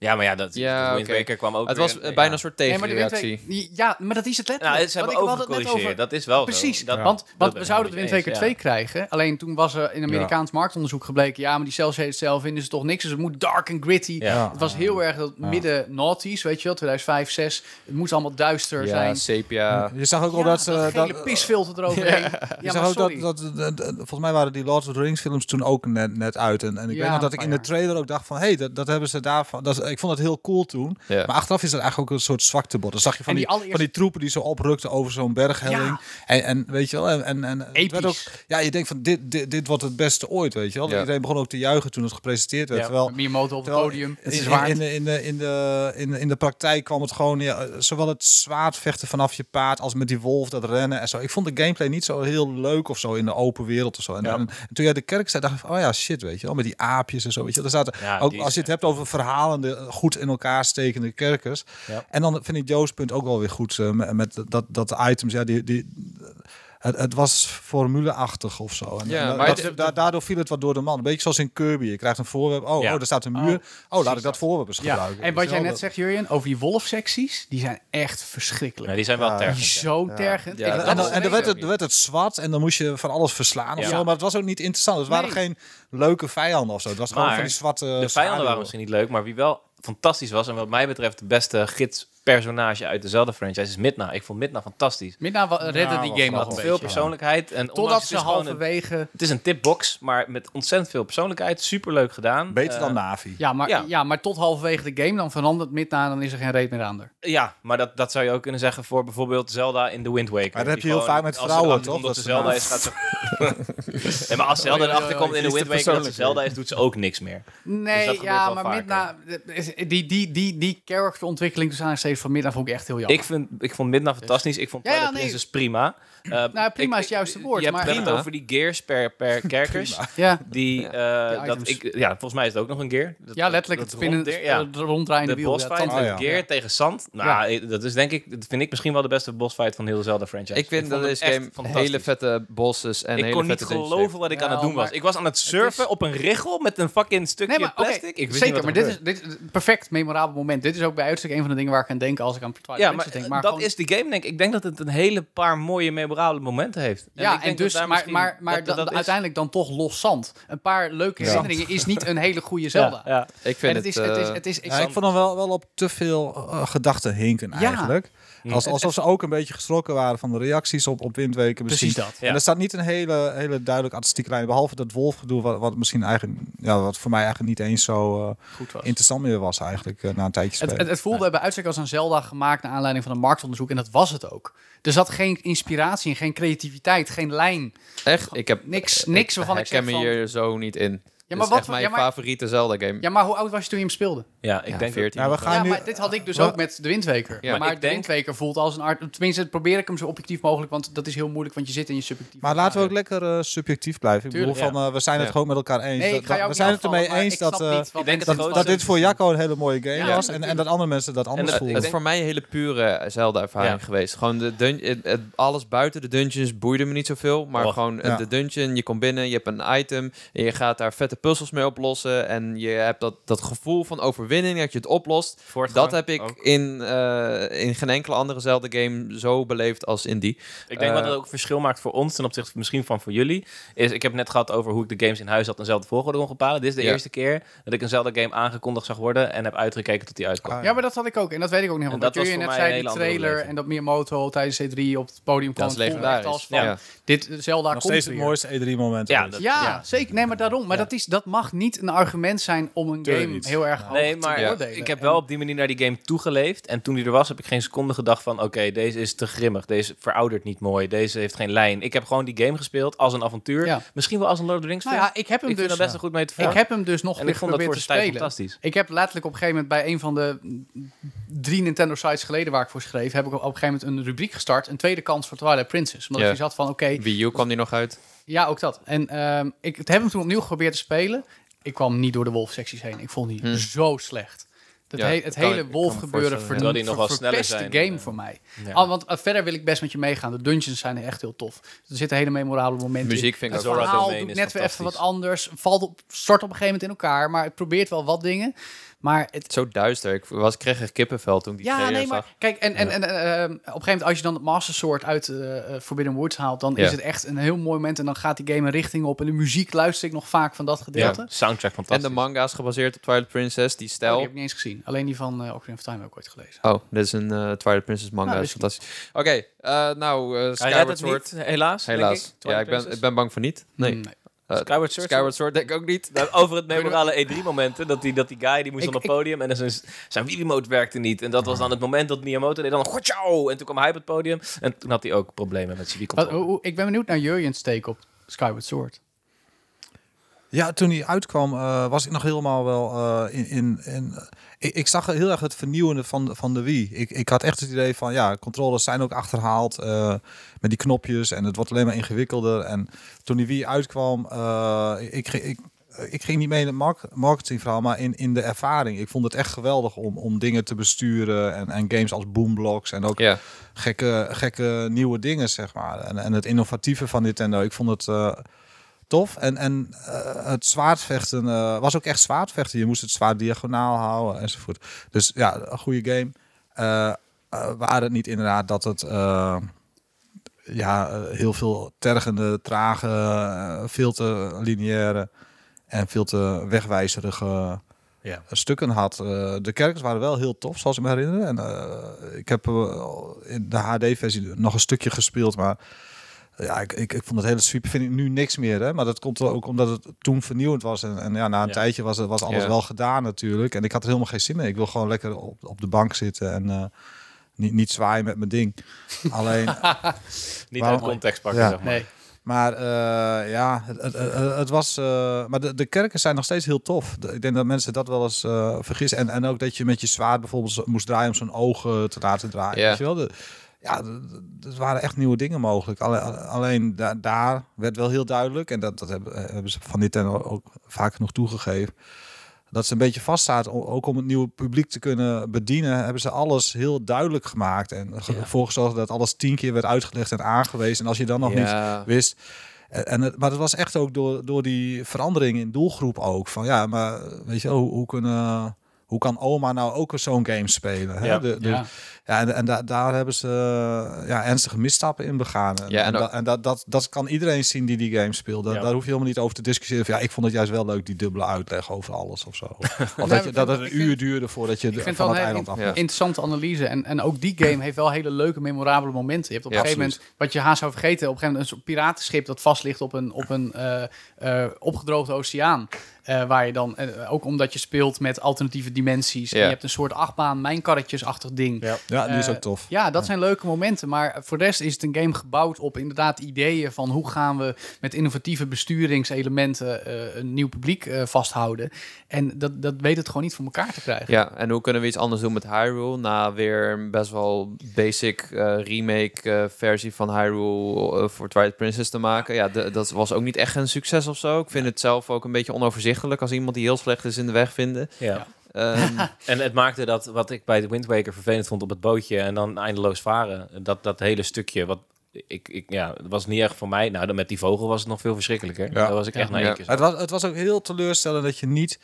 Ja, maar ja, dat, Ja, kwam ook het weer- was ja. bijna een soort tegenreactie. Ja, maar dat is het letterlijk. Nou, ze hebben Want ik had het net overgecorrigeerd. over- Dat is wel Precies, zo. Dat, want, we zouden de met Wind je Waker eens, 2 krijgen. Alleen toen was er in Amerikaans marktonderzoek gebleken... ja, maar die Cell shaded zelf vinden ze toch niks. Dus het moet dark en gritty. Het was heel erg dat midden naughties, weet je wel. 2005, 6. Het moest allemaal duister Ja, zijn. sepia. Je zag ook wel Ja, dat ze... dat pisfilter eroverheen. Ja, je zag ook dat, dat, dat- dat- volgens mij waren die Lord of the Rings films toen ook net, net uit. En, en ik weet nog dat ik in de trailer ook dacht van, hé, hey, dat, dat hebben ze daarvan. Is- ik vond het heel cool toen. Ja. Maar achteraf is dat eigenlijk ook een soort zwaktebod. Dan zag je van, die, die allereerste- van die troepen die zo oprukten over zo'n berghelling. Ja. En, en weet je wel, en, en, en het werd ook, ja, je denkt van, dit, dit, dit wordt het beste ooit, weet je wel. Ja. Iedereen begon ook te juichen toen het gepresenteerd werd. Ja. Terwijl, Miyamoto op het podium. Het in, in, de, in, de, in, de, in, de, in de praktijk kwam het gewoon, ja, zowel het zwaardvechten vanaf je paard als met die wolf, dat rennen en zo. Ik vond de gameplay niet zo heel leuk of zo in de open wereld of zo. En, Ja. en, en toen jij de kerk zei, dacht ik van, oh ja, shit, weet je wel, met die aapjes en zo. Weet je, wel. er zaten Ja, ook als je het hebt over verhalende, goed in elkaar stekende kerkers. Ja. En dan vind ik Joe's punt ook wel weer goed eh, met, met dat, dat de items, ja, die, die het, het was formuleachtig of zo. En, Ja, en maar dat- het- da- daardoor viel het wat door de man. Een beetje zoals in Kirby. Je krijgt een voorwerp. Oh, Ja. oh daar staat een muur. Oh, laat ik dat voorwerp eens Ja, gebruiken. en wat jij net zegt, Jurjen, over die wolfsecties, die zijn echt verschrikkelijk. Nee, die zijn wel Ja. tergend. Die ja. zo tergend. Ja, En, is en dan werd het, werd het zwart en dan moest je van alles verslaan of Ja. zo. Maar het was ook niet interessant. Het waren Nee. geen leuke vijanden of zo. Het was gewoon van die zwarte De vijanden schaduwen. waren misschien niet leuk, maar wie wel fantastisch was en wat mij betreft de beste gidspersonage uit dezelfde franchise is Midna. Ik vond Midna fantastisch. Midna redde Ja, die game nog een Veel beetje. persoonlijkheid en Totdat ondanks ze het is gewoon een- halverwege... Het is een tipbox, maar met ontzettend veel persoonlijkheid. Superleuk gedaan. Beter Eh, dan Navi. Ja maar, Ja. ja. maar tot halverwege de game, dan verandert Midna en dan is er geen reet meer aan er. Ja, maar dat, dat zou je ook kunnen zeggen voor bijvoorbeeld Zelda in The Wind Waker. Maar dat heb je heel vaak met vrouwen, toch? komt Dat Dat ze ze Zelda is, gaat ze... nee, maar als Zelda Oei, oei, erachter komt in The Wind Waker dat ze. Zelda is, doet ze ook niks meer. Nee, dat gebeurt ja, maar. Midna... is- Die, die, die, die characterontwikkeling tussen aanstekens van Midna vond ik echt heel jammer. Ik, vind, ik vond Midna fantastisch. Ik vond Ja, ja, Twilight nee. Princess prima. Uh, Nou, prima ik- is het juiste woord, Je hebt maar- het Prima. over die gears per, per kerkers. ja. Die, eh, die dat ik, ja, volgens mij is het ook nog een gear. Dat- ja, letterlijk dat het spinnen, ja. het ronddraaiende De wiel. boss ja, Oh, ja. Gear tegen Zand. Nou, eh, dat is denk ik, dat vind ik misschien wel de beste boss fight van de hele Zelda franchise. Ik vind dat deze echt game hele vette bosses en ik hele kon niet vette dungeons geloven wat ik aan het Ja, doen was. Ik was aan het surfen is- op een richel met een fucking stukje Nee, maar oké, plastic. ik wist zeker, niet wat maar dit is, gebeurde. dit is een perfect memorabel moment. Dit is ook bij uitstek een van de dingen waar ik aan denk als ik aan Twilight Ja, maar, Princess denk. Maar dat is de game denk ik. Ik denk dat het een hele paar mooie memorabele momenten heeft. ja, ik en dus, dat maar, maar, maar dat- dat dan- is- uiteindelijk dan toch los zand. Een paar leuke Ja. herinneringen is niet een hele goede Zelda. Ja, ja. Ik vind En het is, het is, eh, het is, ik Ja, ik vond hem wel, wel op te veel eh, gedachten hinken Ja. eigenlijk. Als, alsof ze ook een beetje geschrokken waren van de reacties op, op Windweken misschien. precies dat. Ja. En er staat niet een hele, hele duidelijk artistieke lijn. Behalve dat wolfgedoe, wat, wat misschien eigenlijk, ja, wat voor mij eigenlijk niet eens zo eh, Goed was. interessant meer was eigenlijk na een tijdje Het, spelen. het, het voelde bij uitstek als een Zelda gemaakt naar aanleiding van een marktonderzoek. En dat was het ook. Er zat geen inspiratie geen creativiteit, geen lijn. echt, ik heb Niks, niks waarvan ik zeg herken me van... hier zo niet in. Ja, maar is wat echt voor- mijn ja, maar- favoriete Zelda game. Ja, maar hoe oud was je toen je hem speelde? Ja, ik Ja, denk 14. Ja, we gaan ja, nu- maar dit had ik dus ook met de Windweker. Ja, maar maar ik de denk- Windweker voelt als een art... Tenminste, probeer ik hem zo objectief mogelijk, want dat is heel moeilijk, want je zit in je subjectief. Maar laten we ook lekker eh, subjectief blijven. Ik bedoel, van, eh, we zijn het Ja. gewoon met elkaar eens. Nee, Dat- we zijn het ermee eens dat, eh, ik denk dat dat, dat dit voor Jacco een hele mooie game Ja, was. En, en dat andere mensen dat anders het- Het voelden. is voor mij een hele pure Zelda-ervaring geweest. Gewoon alles buiten de dungeons boeide me niet zoveel. Maar gewoon de dungeon, je komt binnen, je hebt een item. En je gaat daar vette puzzels mee oplossen. En je hebt dat, dat gevoel van overwinning, dat je het oplost. Voortgang Dat heb ik ook. in, eh, in geen enkele andere Zelda-game zo beleefd als in die. Ik denk Eh, wat het ook verschil maakt voor ons ten opzichte misschien van voor jullie. Is, ik heb net gehad over hoe ik de games in huis had en zelf de volgorde kon bepalen. Dit is de eerste keer dat ik een Zelda-game aangekondigd zag worden en heb uitgekeken tot die uitkwam. Ah, Ja, maar dat had ik ook. En dat weet ik ook niet. Want dat was jullie net zei, die trailer en dat Miyamoto tijdens C3 op het podium kwam. Dat is legendarisch. als van, Ja. Dit Zelda Nog komt steeds het mooiste E3-moment. Ja, dat- Ja, Ja. zeker. Nee, maar daarom. Maar Ja. dat, is, dat mag niet een argument zijn om een Tuurlijk game niet. heel erg hoog Nee, te maar beoordelen. ik heb wel op die manier naar die game toegeleefd. En toen die er was, heb ik geen seconde gedacht van... oké, deze is te grimmig, deze veroudert niet mooi, deze heeft geen lijn. Ik heb gewoon die game gespeeld als een avontuur. Ja. Misschien wel als een Lord of the Rings Nou ja, ik heb hem ik vind dus... er best wel goed mee te Ik heb hem dus nog En weer ik vond dat voor te spelen. fantastisch. Ik heb letterlijk op een gegeven moment bij een van de drie Nintendo sites geleden waar ik voor schreef, heb ik op een gegeven moment een rubriek gestart, een tweede kans voor Twilight Princess. Omdat Ja. ik zat van, oké, Wii U kwam die nog uit. Ja, ook dat. En ehm, ik het heb hem toen opnieuw geprobeerd te spelen. Ik kwam niet door de wolfsecties heen. Ik vond die Hm. zo slecht. Dat Ja, he- het hele wolfgebeuren ver, ja. Die nog ver- wel sneller verpest de zijn, game eh, voor mij. Al, want eh, verder wil ik best met je meegaan. De dungeons zijn echt heel tof. Er zitten hele memorabele momenten in. Muziek vind ik Het verhaal doet is net weer even wat anders. Valt op, stort op een gegeven moment in elkaar. Maar het probeert wel wat dingen. Maar het, Zo duister. Ik was, kreeg echt kippenvel toen ik die ja, trailer nee, maar zag. kijk, en, en, en eh, op een gegeven moment als je dan het Master Sword uit eh, eh, Forbidden Woods haalt, dan Ja. is het echt een heel mooi moment en dan gaat die game een richting op en de muziek luister ik nog vaak van dat Ja, gedeelte. soundtrack En fantastisch. de manga is gebaseerd op Twilight Princess, die Oh, stijl. die heb ik niet eens gezien. Alleen die van uh, Ocarina of Time heb ik ooit gelezen. Oh, dit is een eh, Twilight Princess manga. Nou, dat is fantastisch. Oké, eh, nou, eh Skyward het Sword. niet, helaas. denk Helaas. ik. ja, ik ben, ik ben bang voor niet. Nee. Mm, Eh, Skyward Sword? Skyward Sword denk ik ook niet. Nou, Over het memorale E3-momenten, dat die, dat die guy die moest Ik- op het podium en zijn, zijn Wii-remote werkte niet. En dat was dan het moment dat Miyamoto deed dan En toen kwam hij op het podium en toen had hij ook problemen met zijn hoe- ik ben benieuwd naar Jurjen's take op Skyward Sword. Ja, toen hij uitkwam uh, was ik nog helemaal wel uh, in... in, in uh, ik, ik, zag heel erg het vernieuwende van, van de Wii. Ik, ik had echt het idee van, ja, controllers zijn ook achterhaald uh, met die knopjes en het wordt alleen maar ingewikkelder. En toen die Wii uitkwam, ik, ik, ik ging niet mee in het mark marketingverhaal, maar in, in de ervaring. Ik vond het echt geweldig om, om dingen te besturen en, en games als Boomblocks en ook Ja. gekke, gekke nieuwe dingen, zeg maar. En, en het innovatieve van Nintendo. Ik vond het eh, tof. En, en eh, het zwaardvechten eh, was ook echt zwaardvechten. Je moest het zwaard diagonaal houden enzovoort. Dus ja, een goede game. Eh waren het niet inderdaad dat het... ja, heel veel tergende, trage, veel te lineaire en veel te wegwijzerige Ja. stukken had. De kerkers waren wel heel tof, zoals ik me herinner. En ik heb in de HD-versie nog een stukje gespeeld, maar ja, ik, ik, ik vond het hele sweep vind ik nu niks meer. Hè? Maar dat komt wel ook omdat het toen vernieuwend was. En, en ja, na een Ja. tijdje was, het- was alles Ja. wel gedaan natuurlijk. En ik had er helemaal geen zin in. Ik wil gewoon lekker op, op de bank zitten en eh, niet, niet zwaaien met mijn ding. Alleen, Niet Waarom- uit context pakken, Ja. zeg maar. Nee. Maar eh, ja, het, het, het- was. eh, maar de, de kerken zijn nog steeds heel tof. Ik denk dat mensen dat wel eens eh, vergissen. En, en ook dat je met je zwaard bijvoorbeeld moest draaien om zo'n ogen te laten draaien. Ja. Weet je wel? De, ja, er waren echt nieuwe dingen mogelijk. Alle- alleen da- daar werd wel heel duidelijk, en dat, dat hebben, hebben ze van Nintendo ook vaak genoeg toegegeven. Dat ze een beetje vaststaat, ook om het nieuwe publiek te kunnen bedienen, hebben ze alles heel duidelijk gemaakt. En Ja. ervoor gezorgd dat alles tien keer werd uitgelegd en aangewezen. En als je dan nog niet wist. En, en het, maar het was echt ook door, door die verandering in doelgroep ook. Van ja, maar weet je, hoe, hoe, kunnen, hoe kan oma nou ook zo'n game spelen? Hè? Ja. De, de, Ja. ja, en, en da- daar hebben ze eh, ja, ernstige misstappen in begaan. En, Ja, en en, ook- da- en dat, dat, dat kan iedereen zien die die game speelt. Da- Ja. Daar hoef je helemaal niet over te discussiëren. Van, ja, ik vond het juist wel leuk, die dubbele uitleg over alles of zo. Of dat, je, ik dat vind- het een uur duurde voordat je Ik de- van het eiland af Ja. interessante analyse. En, en ook die game heeft wel hele leuke, memorabele momenten. Je hebt op een gegeven moment, wat je haast zou vergeten, op een gegeven moment een soort piratenschip dat vast ligt op een, op een eh, eh, opgedroogde oceaan. Eh, waar je dan, eh, ook omdat je speelt met alternatieve dimensies. En je hebt een soort achtbaan, mijnkarretjes-achtig ding. Ja. Ja, die is Eh, ook tof. Ja, dat zijn leuke momenten. Maar voor de rest is het een game gebouwd op inderdaad ideeën van hoe gaan we met innovatieve besturingselementen eh, een nieuw publiek eh, vasthouden. En dat, dat weet het gewoon niet voor elkaar te krijgen. Ja, en hoe kunnen we iets anders doen met Hyrule? Na weer een best wel basic eh, remake eh, versie van Hyrule eh, voor Twilight Princess te maken. Ja, de- dat was ook niet echt een succes of zo. Ik vind het zelf ook een beetje onoverzichtelijk als iemand die heel slecht is in de weg vinden. Ja. Ehm, En het maakte dat, wat ik bij de Wind Waker vervelend vond op het bootje en dan eindeloos varen, dat, dat hele stukje, wat ik, ik, ja, het was niet echt voor mij. Nou, dan met die vogel was het nog veel verschrikkelijker. Ja. Daar was ik Ja. echt na Ja. één keer zo. Het was, het was ook heel teleurstellend dat je niet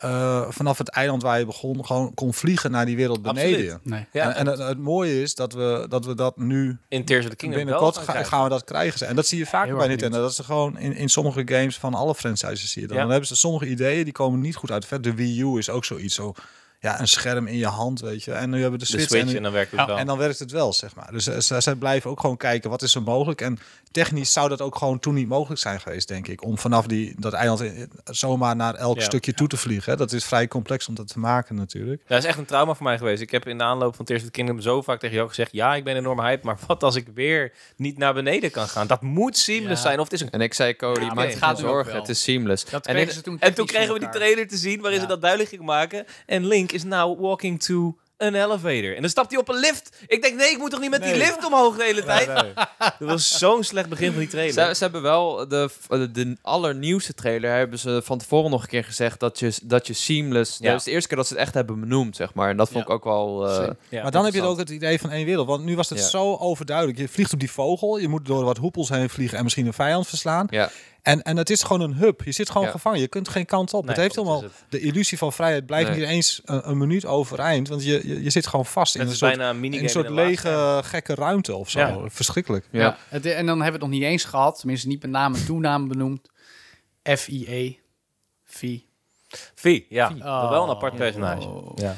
eh, vanaf het eiland waar je begon gewoon kon vliegen naar die wereld beneden. Nee. Ja, en en het, het mooie is dat we dat, we dat nu in Tears of the Kingdom binnenkort gaan gaan we dat krijgen. En dat zie je vaak bij Nintendo. Dat ze gewoon in, in sommige games van alle franchises zie je dat. Ja. Dan hebben ze sommige ideeën die komen niet goed uit. De Wii U is ook zoiets. Zo, ja, een scherm in je hand, weet je. En nu hebben we de de Switch. En, en dan werkt het Ja, wel. en dan werkt het wel, zeg maar. Dus eh, ze, zij blijven ook gewoon kijken wat is er mogelijk. En technisch zou dat ook gewoon toen niet mogelijk zijn geweest, denk ik. Om vanaf die, dat eiland zomaar naar elk Ja. stukje toe te vliegen. Hè. Dat is vrij complex om dat te maken natuurlijk. Dat is echt een trauma voor mij geweest. Ik heb in de aanloop van Tears of the Kingdom zo vaak tegen jou gezegd... ja, ik ben enorm hype, maar wat als ik weer niet naar beneden kan gaan? Dat moet seamless Ja. zijn. Of het is een... en ik zei, Cody, Ja, maar het gaat zorgen, het is seamless. En En toen kregen we die trailer te zien waarin Ja. ze dat duidelijk gingen maken. En Link is now walking to an elevator. En dan stapt hij op een lift. Ik denk, nee, ik moet toch niet met die lift omhoog de hele tijd? Dat was zo'n slecht begin van die trailer. Ze, ze hebben wel de, de, de allernieuwste trailer hebben ze van tevoren nog een keer gezegd dat je, dat je seamless. Ja. Dat is de eerste keer dat ze het echt hebben benoemd, zeg maar. En dat vond Ja. ik ook wel. eh. Ja, maar dan heb je ook het idee van één wereld. Want nu was het Ja. zo overduidelijk. Je vliegt op die vogel. Je moet door wat hoepels heen vliegen en misschien een vijand verslaan. ja. En, en het is gewoon een hub. Je zit gewoon Ja. gevangen. Je kunt geen kant op. Nee, het heeft helemaal het. de illusie van vrijheid blijft Nee. niet eens een, een minuut overeind. Want je, je, je zit gewoon vast in een soort, bijna een in een soort lege, gekke ruimte of zo. Ja. Verschrikkelijk. Ja. Ja. Het, en dan hebben we het nog niet eens gehad, tenminste niet met naam en toename benoemd. FIA. V. Vie, ja. Oh. Wel een apart personage. Oh, Ja.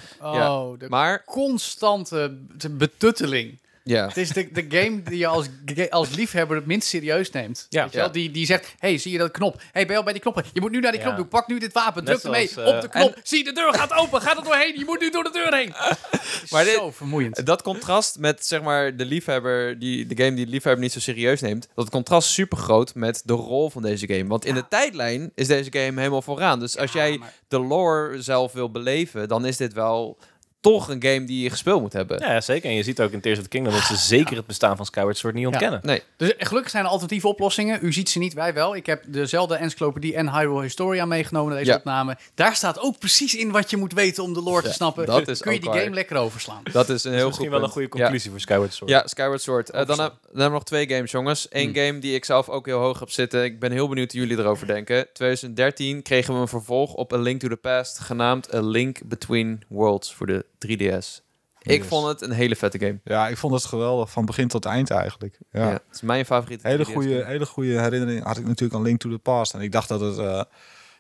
oh de Maar constante te- betutteling. Ja. Het is de, de game die je als, als liefhebber het minst serieus neemt. Ja. Weet je wel? Die, die zegt, hey, zie je dat knop? hey, ben je al bij die knoppen? Je moet nu naar die Ja. knop doen. Pak nu dit wapen. Net Druk ermee eh, op de knop. Zie, de deur gaat open. Gaat er doorheen. Je moet nu door de deur heen. Maar dit- zo vermoeiend. Dat contrast met zeg maar de liefhebber, die de game die de liefhebber niet zo serieus neemt, dat contrast super groot met de rol van deze game. Want in de tijdlijn is deze game helemaal vooraan. Dus als jij maar- de lore zelf wil beleven, dan is dit wel toch een game die je gespeeld moet hebben. Ja, zeker. En je ziet ook in Tears of the Kingdom dat ze zeker het bestaan van Skyward Sword niet ontkennen. Nee. Dus gelukkig zijn er alternatieve oplossingen. U ziet ze niet, wij wel. Ik heb de Zelda Encyclopedie en Hyrule Historia meegenomen deze Ja. opname. Daar staat ook precies in wat je moet weten om de lore te snappen. dat is Kun je die waar. game lekker overslaan. Dat is een heel Misschien goed wel een goede conclusie voor Skyward Sword. Ja, Skyward Sword. Eh, dan, heb- dan hebben we nog twee games, jongens. Eén game die ik zelf ook heel hoog heb zitten. Ik ben heel benieuwd hoe jullie erover denken. 2013 kregen we een vervolg op A Link to the Past, genaamd A Link Between Worlds voor de 3DS. Ik Yes. vond het een hele vette game. Ja, ik vond het geweldig van begin tot eind eigenlijk. Ja. Ja. het is mijn favoriete Hele 3DS goede, hele goede herinnering had ik natuurlijk aan Link to the Past. En ik dacht dat het eh,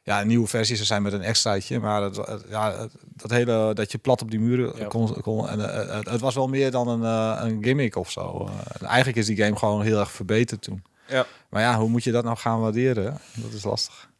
ja, een nieuwe versie zou zijn met een extraatje. Maar het, het- ja, dat hele dat je plat op die muren Ja. kon. kon en, eh, het, het was wel meer dan een, eh, een gimmick of zo. Eh, en eigenlijk is die game gewoon heel erg verbeterd toen. Ja. Maar ja, hoe moet je dat nou gaan waarderen? Dat is lastig.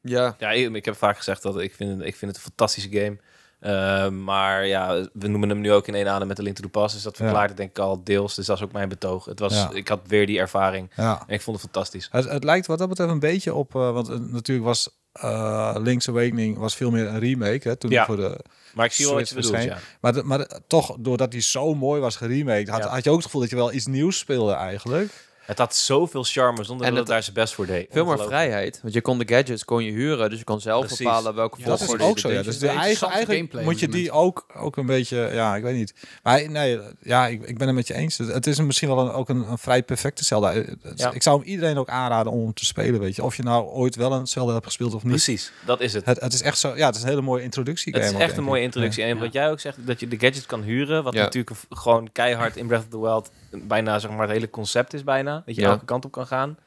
Ja, Ja, ik, ik heb vaak gezegd dat ik vind, ik vind het een fantastische game. Uh, maar ja, we noemen hem nu ook in één adem met de Link to the Past. Dus dat Ja. het denk ik al deels. Dus dat is ook mijn betoog. Het was, Ja. Ik had weer die ervaring. Ja. En ik vond het fantastisch. Het, het lijkt wat dat betreft een beetje op, eh, want eh, natuurlijk was eh, Link's Awakening was veel meer een remake hè, toen Ja. voor de. Maar ik zie wel wat je bedoelt, ja. Maar, de- maar de- toch, doordat die zo mooi was geremaked, had, had je ook het gevoel dat je wel iets nieuws speelde eigenlijk. Het had zoveel charme zonder En dat het daar zijn best voor deed. veel meer vrijheid. Want je kon de gadgets kon je huren, dus je kon zelf Precies. bepalen welke Ja, Dat is volgorde ook je zo, ja. deed. Dus de eigen, gameplay moet je die ook, ook een beetje, ja, ik weet niet. Maar nee, ja, ik, ik ben het met je eens. Het is misschien wel een, ook een, een vrij perfecte Zelda. Eh, Ja. Ik zou hem iedereen ook aanraden om hem te spelen, weet je. Of je nou ooit wel een Zelda hebt gespeeld of niet. Precies, dat is het. Het, het is echt zo, ja, het is een hele mooie introductie. Het is ook, echt een mooie introductie. En Ja. wat jij ook zegt, dat je de gadgets kan huren. Wat Ja. natuurlijk gewoon keihard in Breath of the Wild bijna zeg maar het hele concept is bijna. Dat je Ja. elke kant op kan gaan.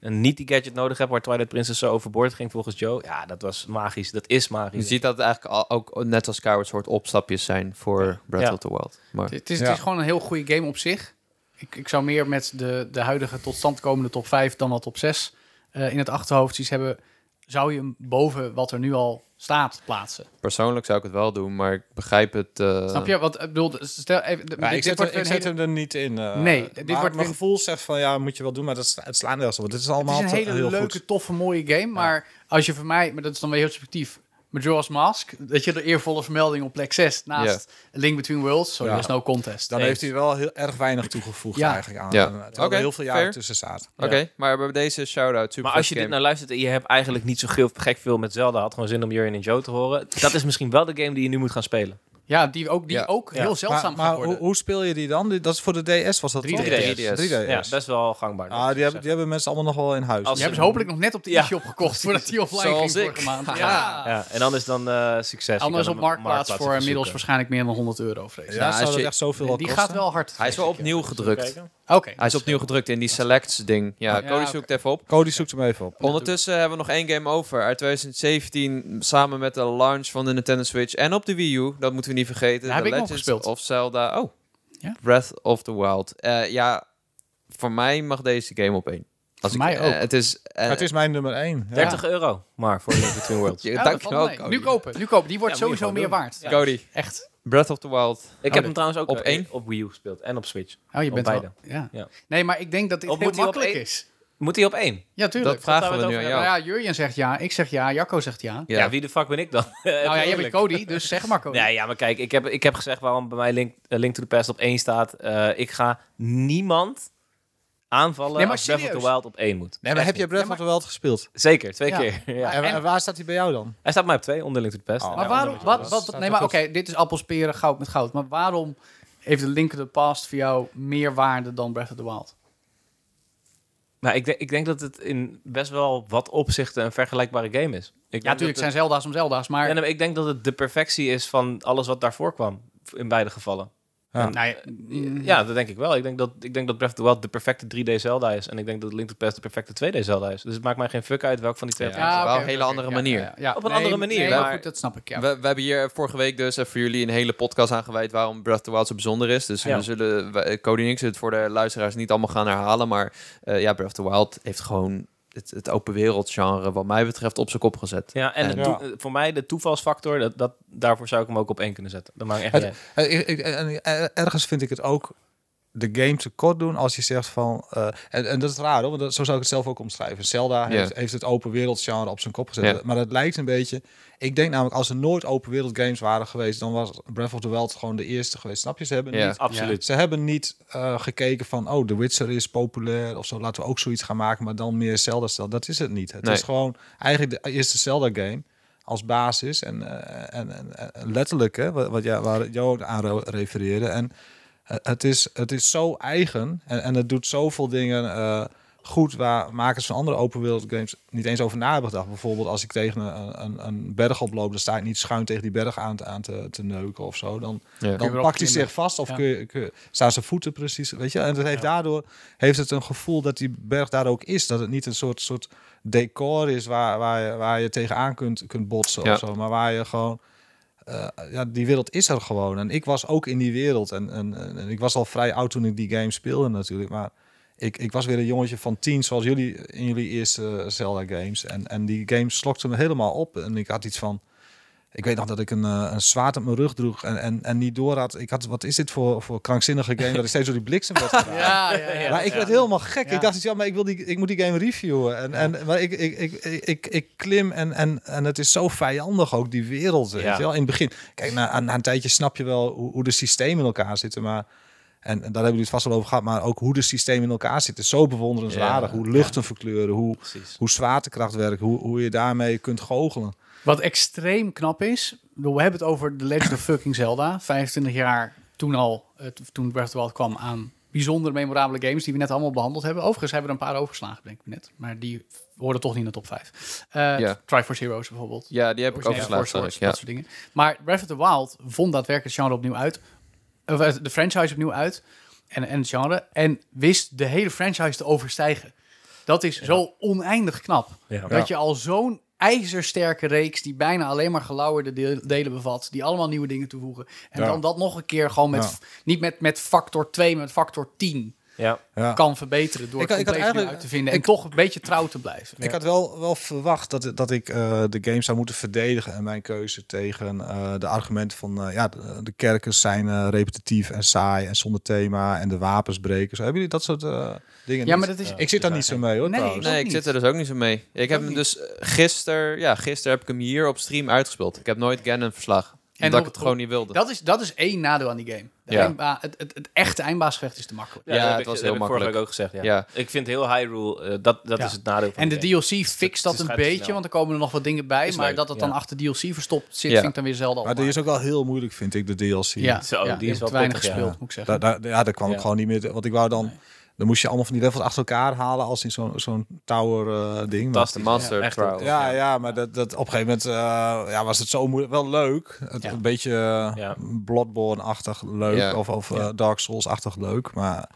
En niet die gadget nodig hebt waar Twilight Princess zo overboord ging volgens Joe. Ja, dat was magisch. Dat is Je magisch. ziet dat het eigenlijk al, ook net als Skyward Sword opstapjes zijn voor Breath Ja. of the Wild. Maar Het is, Ja. het is gewoon een heel goede game op zich. Ik, ik zou meer met de, de huidige tot stand komende top 5 dan wat top 6 eh, in het achterhoofd iets hebben. Zou je hem boven wat er nu al staat plaatsen? persoonlijk zou ik het wel doen, maar ik begrijp het. eh, Snap je? Want ik bedoel, stel even. Ja, dit- ik zet, wordt hem, ik weer een zet hele- hem er niet in. eh, Nee, dit maar wordt mijn weer- gevoel zegt van ja, moet je wel doen, maar dat het slaat nergens op. want Dit is Het allemaal is een hele heel leuke, goed. toffe, mooie game. Maar als je voor mij, maar dat is dan weer heel subjectief. Majora's Mask, dat je de eervolle vermelding op plek 6 naast Link Between Worlds, so Ja. there's no contest. Dan Eens. heeft hij wel heel erg weinig toegevoegd Ja. eigenlijk aan. Ja. Oké, er heel veel jaren fair. tussen zaten. Oké, maar bij deze shout-out. Super Maar als je dit nou luistert en je hebt eigenlijk niet zo gek veel met Zelda, had gewoon zin om Jurjen en Joe te horen. Dat is misschien wel de game die je nu moet gaan spelen. Ja, die ook, die Ja. ook Ja. heel zeldzaam Maar, maar gaat hoe, worden. hoe speel je die dan? Die- Dat is voor de DS was dat 3DS. toch? 3DS. 3DS. Ja, best wel gangbaar. Ah, die, hebben, die hebben mensen allemaal nog wel in huis. Als- Die hebben ze hopelijk nog net op de Ja. e-shop gekocht voordat die offline Zoals ging ik. vorige maand. Ja. Ja, en dan is dan eh, succes. Anders op Marktplaats voor inmiddels waarschijnlijk meer dan 100 euro, vrees ja, Ja, zou als dat je- echt zoveel al Die kosten? gaat wel hard. Hij is wel opnieuw gedrukt. Oké. Hij is opnieuw gedrukt in die selects ding. Ja, Ja, Cody zoekt even op. Cody zoekt hem even op. Ondertussen hebben we nog één game over. Uit 2017, samen met de launch van de Nintendo Switch en op de Wii U. Dat moeten we niet vergeten. Daar heb The ik nog Legends gespeeld. of Zelda. Oh, Ja? Breath of the Wild. Eh, ja, voor mij mag deze game op één. Als Voor ik, mij eh, ook. het is... eh, het is mijn nummer 1. 30 euro maar voor Between Worlds. je- Ja, valt mee. Cody. Nu kopen, nu kopen. Die wordt Ja, je sowieso meer doen. waard. Ja. Cody, Echt. Breath of the Wild. Ik heb hem trouwens ook Op op, één? op Wii U gespeeld en op Switch. Oh, je Op bent beide. wel- ja. Ja. Nee, maar ik denk dat dit Of heel moet hij op makkelijk één? is. Moet hij op één? Ja, tuurlijk. Dat vragen we nu aan jou. Nou ja, Jurjen zegt ja, ik zeg ja, Jacco zegt ja. Ja. Ja. wie de fuck ben ik dan? Nou ja, jij bent Cody, dus zeg maar Cody. Nee, ja, maar kijk, ik heb, ik heb gezegd waarom bij mij Link, eh, Link to the Past op één staat. Eh, ik ga niemand aanvallen Nee, maar als Breath of the serieus. Wild op één moet. Nee, maar heb je. Breath Ja, of the Wild gespeeld? Zeker, twee Ja. keer. Ja. En, waar staat hij bij jou dan? Hij staat mij op twee, onder Link to the Past. Oh. Maar waarom, wat, wat, nee, maar oké, dit is appels, peren, goud met goud. Maar waarom heeft de Link to the Past voor jou meer waarde dan Breath of the Wild? Maar ik, denk- ik denk dat het in best wel wat opzichten een vergelijkbare game is. Ik Ja, natuurlijk zijn Zelda's om Zelda's, maar... Ja, nee, maar ik denk dat het de perfectie is van alles wat daarvoor kwam. In beide gevallen. Ja. nou ja, Ja, dat denk ik wel. Ik denk dat, ik denk dat Breath of the Wild de perfecte 3D Zelda is. En ik denk dat Link to the Past de perfecte 2D Zelda is. Dus het maakt mij geen fuck uit welk van die twee. Ja. het is. wel een hele andere manier. ja, ja. Op een andere manier, Nee, maar- goed, dat snap ik, ja. We, we hebben hier vorige week dus even voor jullie een hele podcast aangeweid waarom Breath of the Wild zo bijzonder is. Dus Ja. we zullen, wij- Cody en ik zullen het voor de luisteraars niet allemaal gaan herhalen. Maar eh, ja, Breath of the Wild heeft gewoon het, het open wereld genre wat mij betreft op zijn kop gezet. Ja, en toe- voor mij de toevalsfactor, dat, dat, daarvoor zou ik hem ook op één kunnen zetten. Dat maakt echt niet Het- uit. Eh, ik- ik- en- en ergens vind ik het ook de game tekort doen als je zegt van... Uh, en, en dat is raar hoor, want dat, zo zou ik het zelf ook omschrijven. Zelda heeft, heeft, het open wereld genre op zijn kop gezet. Maar het lijkt een beetje... Ik denk namelijk, als er nooit open wereld games waren geweest... dan was Breath of the Wild gewoon de eerste geweest. Snap je? Ze hebben niet... Absoluut. Ze hebben niet uh, gekeken van... Oh, The Witcher is populair of zo. Laten we ook zoiets gaan maken, maar dan meer Zelda-stel. Dat is het niet. Het is gewoon eigenlijk de eerste Zelda-game als basis. En, uh, en, en, en, letterlijk, hè, wat, wat ja, waar Jo aan refereerde. En het, is, het is zo eigen en, en het doet zoveel dingen uh, goed waar makers van andere open wereld games niet eens over na hebben gedacht. Bijvoorbeeld als ik tegen een, een, een berg oploop, dan sta ik niet schuin tegen die berg aan, aan te, te neuken of zo. Dan, dan pakt hij zich vast of kun je, kun, staan zijn voeten precies, weet je. En het heeft daardoor heeft het een gevoel dat die berg daar ook is. Dat het niet een soort, soort decor is waar, waar, je, waar je tegenaan kunt, kunt botsen of zo, maar waar je gewoon uh, ja, die wereld is er gewoon. En ik was ook in die wereld. En, en, en, ik was al vrij oud toen ik die game speelde natuurlijk. Maar ik, ik was weer een jongetje van tien, zoals jullie in jullie eerste Zelda games. En, en die game slokte me helemaal op. En ik had iets van ik weet nog dat ik een, uh, een zwaard op mijn rug droeg en, en, en niet door had. Ik had, wat is dit voor, voor krankzinnige game dat ik steeds door die bliksem werd gedaan. ja, ja, ja, maar ik werd helemaal gek. Ik dacht, ja, maar ik, wil die, ik moet die game reviewen. En, en maar ik, ik, ik, ik, ik, klim en, en, en het is zo vijandig ook, die wereld. Weet je wel? In het begin, kijk, na, na een tijdje snap je wel hoe, hoe de systemen in elkaar zitten. Maar en, daar hebben jullie het vast wel over gehad, maar ook hoe de systemen in elkaar zitten. Zo bewonderenswaardig. hoe luchten verkleuren, hoe, hoe zwaartekracht werkt, hoe, hoe je daarmee kunt goochelen. Wat extreem knap is, we hebben het over The Legend of fucking Zelda. 25 jaar toen al, toen Breath of the Wild kwam aan bijzondere memorabele games die we net allemaal behandeld hebben. Overigens hebben we er een paar overgeslagen, denk ik net. Maar die hoorden toch niet in de top 5. Uh, eh, ja. Triforce Heroes bijvoorbeeld. Ja, die heb ik overgeslagen. Ja. Dat soort dingen. Maar Breath of the Wild vond daadwerkelijk het genre opnieuw uit. Of eh, de franchise opnieuw uit. En, en het genre. En wist de hele franchise te overstijgen. Dat is zo oneindig knap. Dat je al zo'n ijzersterke reeks die bijna alleen maar gelauwerde delen bevat, die allemaal nieuwe dingen toevoegen. En dan dat nog een keer gewoon met, niet met, met factor 2, maar met factor 10 ja. kan verbeteren door ik, het eigenlijk uit te vinden en toch een beetje trouw te blijven. Ik had wel, wel verwacht dat, dat ik uh, de game zou moeten verdedigen en mijn keuze tegen uh, de argumenten van uh, ja, de, de kerkers zijn repetitief en saai en zonder thema en de wapens breken. Zo, hebben jullie dat soort dingen? Ja, maar dat is. ik zit daar niet zo mee hoor. Nee, nee ik zit er dus ook niet zo mee. Ik heb hem dus gisteren, ja, gisteren heb ik hem hier op stream uitgespeeld. Ik heb nooit Ganon verslag. En dat ik het gewoon niet wilde. Dat is, dat is één nadeel aan die game. Ja. het, het, het, echte eindbaasgevecht is te makkelijk. Ja, ja het was heel makkelijk. vorige week ook gezegd. Ja. ja. Ik vind heel Hyrule, uh, dat, dat is het nadeel van En de, DLC fixt dat, een beetje, want er komen er nog wat dingen bij. maar dat het dan achter DLC verstopt zit, vind ik dan weer zelden Maar die is ook wel heel moeilijk, vind ik, de DLC. Ja, Zo, die is wel weinig gespeeld, moet ik zeggen. ja, daar kwam ik gewoon niet meer... Want ik wou dan... Dan moest je allemaal van die levels achter elkaar halen als in zo'n zo'n tower uh, ding. Dat is de Monster ja, Trials. Ja, ja, maar dat, dat op een gegeven moment uh, ja, was het zo moeilijk. Wel leuk. Het, Een beetje uh, Bloodborne-achtig leuk. Of, of Dark Souls-achtig leuk. Maar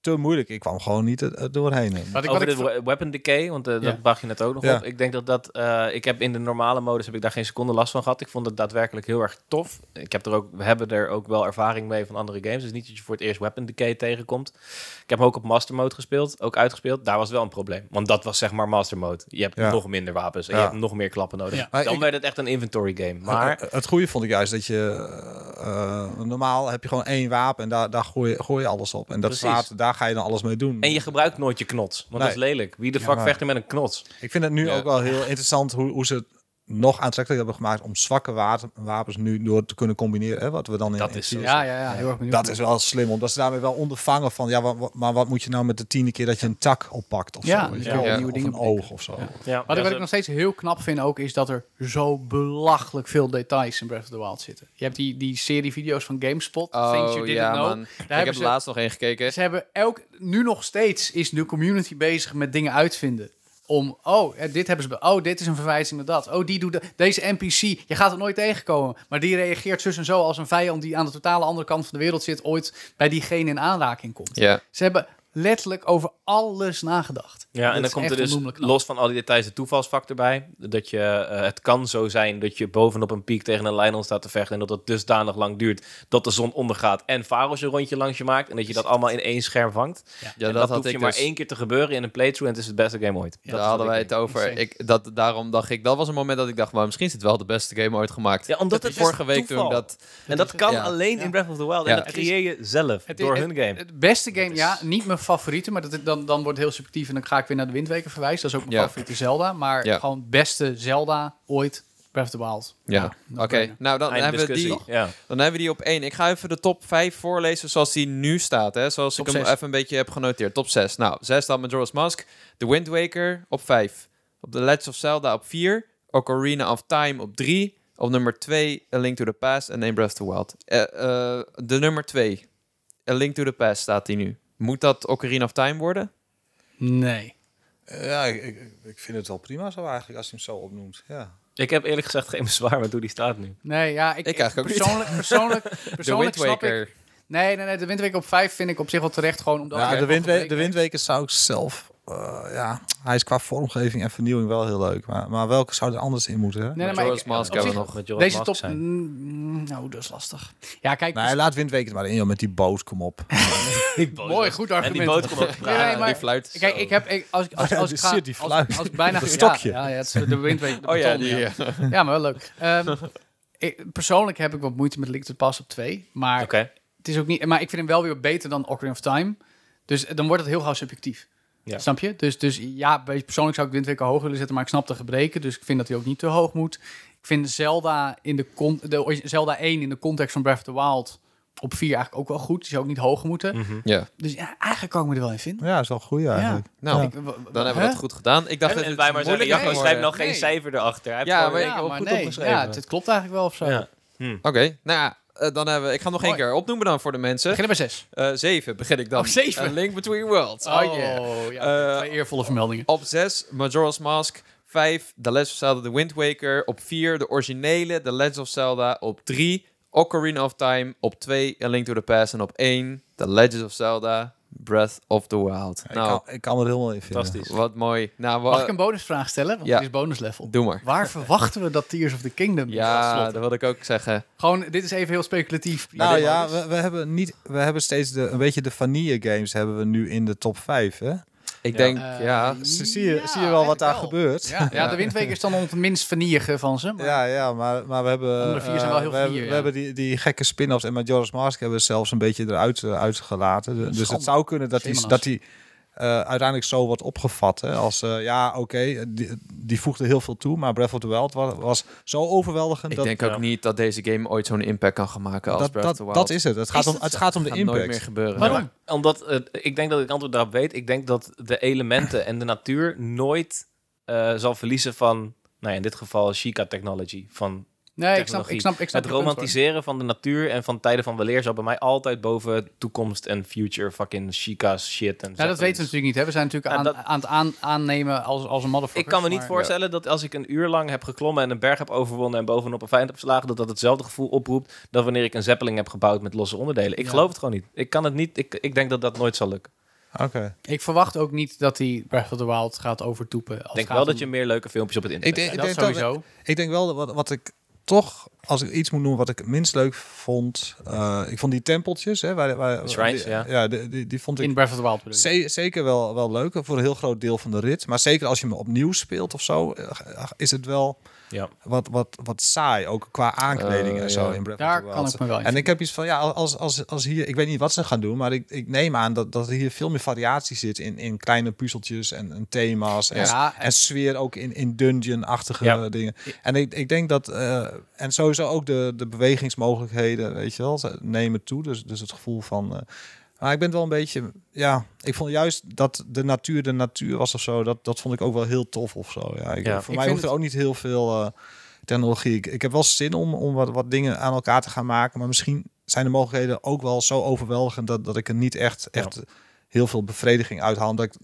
te moeilijk. Ik kwam gewoon niet er, doorheen. Wat ik, Over de weapon decay, want uh, dat bracht je net ook nog op. Ik denk dat dat... Uh, ik heb in de normale modus heb ik daar geen seconde last van gehad. Ik vond het daadwerkelijk heel erg tof. Ik heb er ook, we hebben er ook wel ervaring mee van andere games. Dus niet dat je voor het eerst weapon decay tegenkomt. Ik heb ook op master mode gespeeld, ook uitgespeeld. Daar was wel een probleem. Want dat was zeg maar master mode. Je hebt nog minder wapens en je hebt nog meer klappen nodig. Dan werd het echt een inventory game. Maar het, het goede vond ik juist dat je... Uh, normaal heb je gewoon één wapen en daar, daar gooi, gooi je alles op. En dat staat, daar ga je dan alles mee doen. En je gebruikt nooit je knots, want dat is lelijk. Wie de fuck vecht er met een knots? Ik vind het nu ook wel heel interessant hoe, hoe ze nog aantrekkelijk hebben gemaakt om zwakke wapens nu door te kunnen combineren. Hè, wat we dan in, dat is, ja, ja, ja, heel erg Dat is wel slim, omdat ze daarmee wel ondervangen van, ja, wat, maar wat moet je nou met de tiende keer dat je een tak oppakt of ja, zo? Ja, ja. Nieuwe dingen een oog of zo. Ja. Wat, wat ik nog steeds heel knap vind ook, is dat er zo belachelijk veel details in Breath of the Wild zitten. Je hebt die, die serie video's van GameSpot, oh, Things You Didn't Know. Man. Daar ik heb ze, laatst nog één gekeken. Ze hebben elk, nu nog steeds is de community bezig met dingen uitvinden om, oh, dit hebben ze, oh, dit is een verwijzing naar dat. Oh, die doet de, deze NPC, je gaat het nooit tegenkomen, maar die reageert zus en zo als een vijand die aan de totale andere kant van de wereld zit, ooit bij diegene in aanraking komt. Ja. Ze hebben letterlijk over alles nagedacht. Ja, en dan komt er dus los van al die details de toevalsfactor bij. Dat je, eh, het kan zo zijn dat je bovenop een piek tegen een Lionel staat te vechten. En dat het dusdanig lang duurt dat de zon ondergaat. En Faros een rondje langs je maakt. En dat je dat allemaal in één scherm vangt. Ja, dat, dat, had hoeft ik je maar dus- één keer te gebeuren in een playthrough. En het is het beste game ooit. Ja, Daar hadden wij het over. Ik, dat, daarom dacht ik, dat was een moment dat ik dacht, maar misschien is het wel de beste game ooit gemaakt. Ja, omdat Dat het vorige week toeval. toen dat... En dat kan Ja. alleen Ja. in Breath of the Wild. Ja. En dat creëer je zelf Het, door het- hun game. Het beste game, ja, niet mijn favoriete, maar dat, het- dan, dan wordt het heel subjectief en dan ga ik weer naar de Windweken verwijzen. Dat is ook mijn Ja. favoriete Zelda, maar Ja. gewoon beste Zelda ooit, Breath of the Wild. Ja, oké. Nou, dan Einde hebben, we die, dan hebben we die op één. Ik ga even de top 5 voorlezen zoals die nu staat. Hè? Zoals Top ik hem even een beetje heb genoteerd. Top 6. Nou, 6 staat Majora's Mask. The Wind Waker op 5. Op The Legend of Zelda op 4. Ocarina of Time op 3. Op nummer 2 A Link to the Past en één Breath of the Wild. Eh, eh, de nummer 2. A Link to the Past staat die nu. Moet dat Ocarina of Time worden? Nee. Ja, ik, vind het wel prima zo eigenlijk, als je hem zo opnoemt. Ja. Ik heb eerlijk gezegd geen bezwaar met hoe die staat nu. Nee, ja, ik, Ik eigenlijk ook niet. persoonlijk, persoonlijk, The persoonlijk Wind snap ik. Nee, nee, nee, de Windweek op 5 vind ik op zich wel terecht, gewoon omdat... Ja, de, windwe de windweken zou ik zelf... eh, ja, hij is qua vormgeving en vernieuwing wel heel leuk. Maar, maar welke zou er anders in moeten? Hè? Nee, nee, maar ik- Mask op hebben nog. Met Jorah Deze Mask top... zijn. Mm, nou, dat is lastig. Ja, kijk, Nee, laat windweken er maar in, joh, met die boot, kom op. mooi, goed En die argument. boot komt ook. Nee, nee, maar- die fluit. Kijk, ik heb... Ik, als, ik- als, als, de ik ga, shit, die als, fluit. als bijna... Ja, stokje. Ja, ja, het is de windweek. de Oh ja, die... ja. eh, Ja, maar wel leuk. Ehm, ik, persoonlijk heb ik wat moeite met Link to Past op 2. Maar Oké. het is ook niet. Maar ik vind hem wel weer beter dan Ocarina of Time. Dus dan wordt het heel gauw subjectief. Ja. Snap je? Dus, dus ja, bij- persoonlijk zou ik Windweker hoger willen zetten, maar ik snap de gebreken. Dus ik vind dat hij ook niet te hoog moet. Ik vind Zelda, in de, con- de Zelda 1 in de context van Breath of the Wild op 4 eigenlijk ook wel goed. Die zou ook niet hoger moeten. Mhm. ja. Dus ja, eigenlijk kan ik me er wel in vinden. Ja, is wel goed eigenlijk. Nou, Ja. Ik- w- dan hebben we het goed gedaan. Ik dacht En, dat en het wij maar zeggen, Jacco, ging schrijf worden. nog geen cijfer erachter. Hij heeft Ja, maar ik Ja, heb maar goed nee, opgeschreven. ja, het, het klopt eigenlijk wel of zo. Ja. Oké, nou ja, eh, dan hebben we... Ik ga nog één keer opnoemen dan voor de mensen. Beginnen bij 6. Eh zeven begin ik dan. Oh, zeven. A Link Between Worlds. Oh, yeah. ja. Eh, twee eervolle vermeldingen. Op 6 Majora's Mask. 5 The Legend of Zelda The Wind Waker. Op 4 de originele The Legend of Zelda. Op 3 Ocarina of Time. Op 2 A Link to the Past. En op 1 The Legend of Zelda Breath of the Wild. Ik, nou, kan, ik kan er helemaal in vinden. Fantastisch. wat mooi. Nou, wa- Mag ik een bonusvraag stellen? Want ja. dit is bonus level. Doe maar. Waar verwachten we dat Tears of the Kingdom Ja, dat wilde ik ook zeggen. Gewoon, dit is even heel speculatief. Nou ja, bonus. we, we hebben niet, we hebben steeds de, een beetje de vanille games hebben we nu in de top 5, hè? Ik Ja. denk, Eh, ja... Zie zie je, Ja, zie je wel wat daar gebeurt? Ja, ja, de Windweek is dan het minst vanierige van ze. Maar Ja, ja, maar, maar we hebben, vier zijn eh, wel heel we, hebben, vanille, we ja. hebben die, die gekke spin-offs en Majora's Mask hebben we zelfs een beetje eruit uh, uitgelaten. Dus het zou kunnen dat die, Zeemanas. dat die eh, uiteindelijk zo wordt opgevat. Hè? Als, eh, ja, oké, die, die voegde heel veel toe, maar Breath of the Wild was, was zo overweldigend. Ik dat, denk ook ja. niet dat deze game ooit zo'n impact kan gaan maken als dat, Breath of dat, the Wild. dat is het. Het gaat, om, het gaat om de gaat nooit meer impact. gebeuren. Waarom? Omdat, eh, ik denk dat ik het antwoord daarop weet. Ik denk dat de elementen en de natuur nooit eh, zal verliezen van, nou ja, in dit geval Chica technology. Van nee, ik snap, ik snap, ik snap het punt, romantiseren van de natuur en van tijden van weleer zal bij mij altijd boven toekomst en future fucking Chica's shit. En Ja, dat weten we natuurlijk niet. Hè. We zijn natuurlijk aan, dat- aan het aan, aannemen als, als een motherfucker. Ik kan me niet voorstellen dat als ik een uur lang heb geklommen en een berg heb overwonnen en bovenop een vijand heb geslagen, dat dat hetzelfde gevoel oproept dan wanneer ik een zeppeling heb gebouwd met losse onderdelen. Ik Ja. geloof het gewoon niet. Ik kan het niet. Ik, ik denk dat dat nooit zal lukken. Oké. Ik verwacht ook niet dat hij Breath of the Wild gaat overtoepen. Als Ik denk wel dat je meer leuke filmpjes op het Ik internet ik krijgt. Dat denk dat, sowieso. Ik denk wel dat wat, wat ik toch, als ik iets moet noemen wat ik het minst leuk vond, eh, ik vond die tempeltjes, hè, waar, waar, Shrines, die, ja. ja, die, die, die vond ik In Breath of the Wild ze- zeker wel, wel leuk voor een heel groot deel van de rit. Maar zeker als je hem opnieuw speelt of zo, eh, is het wel Ja. wat, wat, wat saai, ook qua aankleding Eh, en zo ja. in Breath Daar of the kan Wild. ik me wel in En ik heb iets van, ja, als, als, als hier, ik weet niet wat ze gaan doen, maar ik, ik neem aan dat, dat er hier veel meer variatie zit in, in kleine puzzeltjes en, en thema's. En, Ja, en sfeer ook in, in dungeon-achtige Ja. dingen. En ik, ik denk dat, eh, en sowieso ook de, de bewegingsmogelijkheden, weet je wel, ze nemen toe. Dus, dus het gevoel van. eh, maar ik ben wel een beetje, ja, ik vond juist dat de natuur de natuur was of zo, dat, dat vond ik ook wel heel tof of zo. Ja, ik, Ja. voor Ik mij hoeft er ook niet heel veel eh, technologie. Ik, ik heb wel zin om, om wat, wat dingen aan elkaar te gaan maken, maar misschien zijn de mogelijkheden ook wel zo overweldigend dat, dat ik er niet echt, Ja. echt heel veel bevrediging uithaal. Dat ik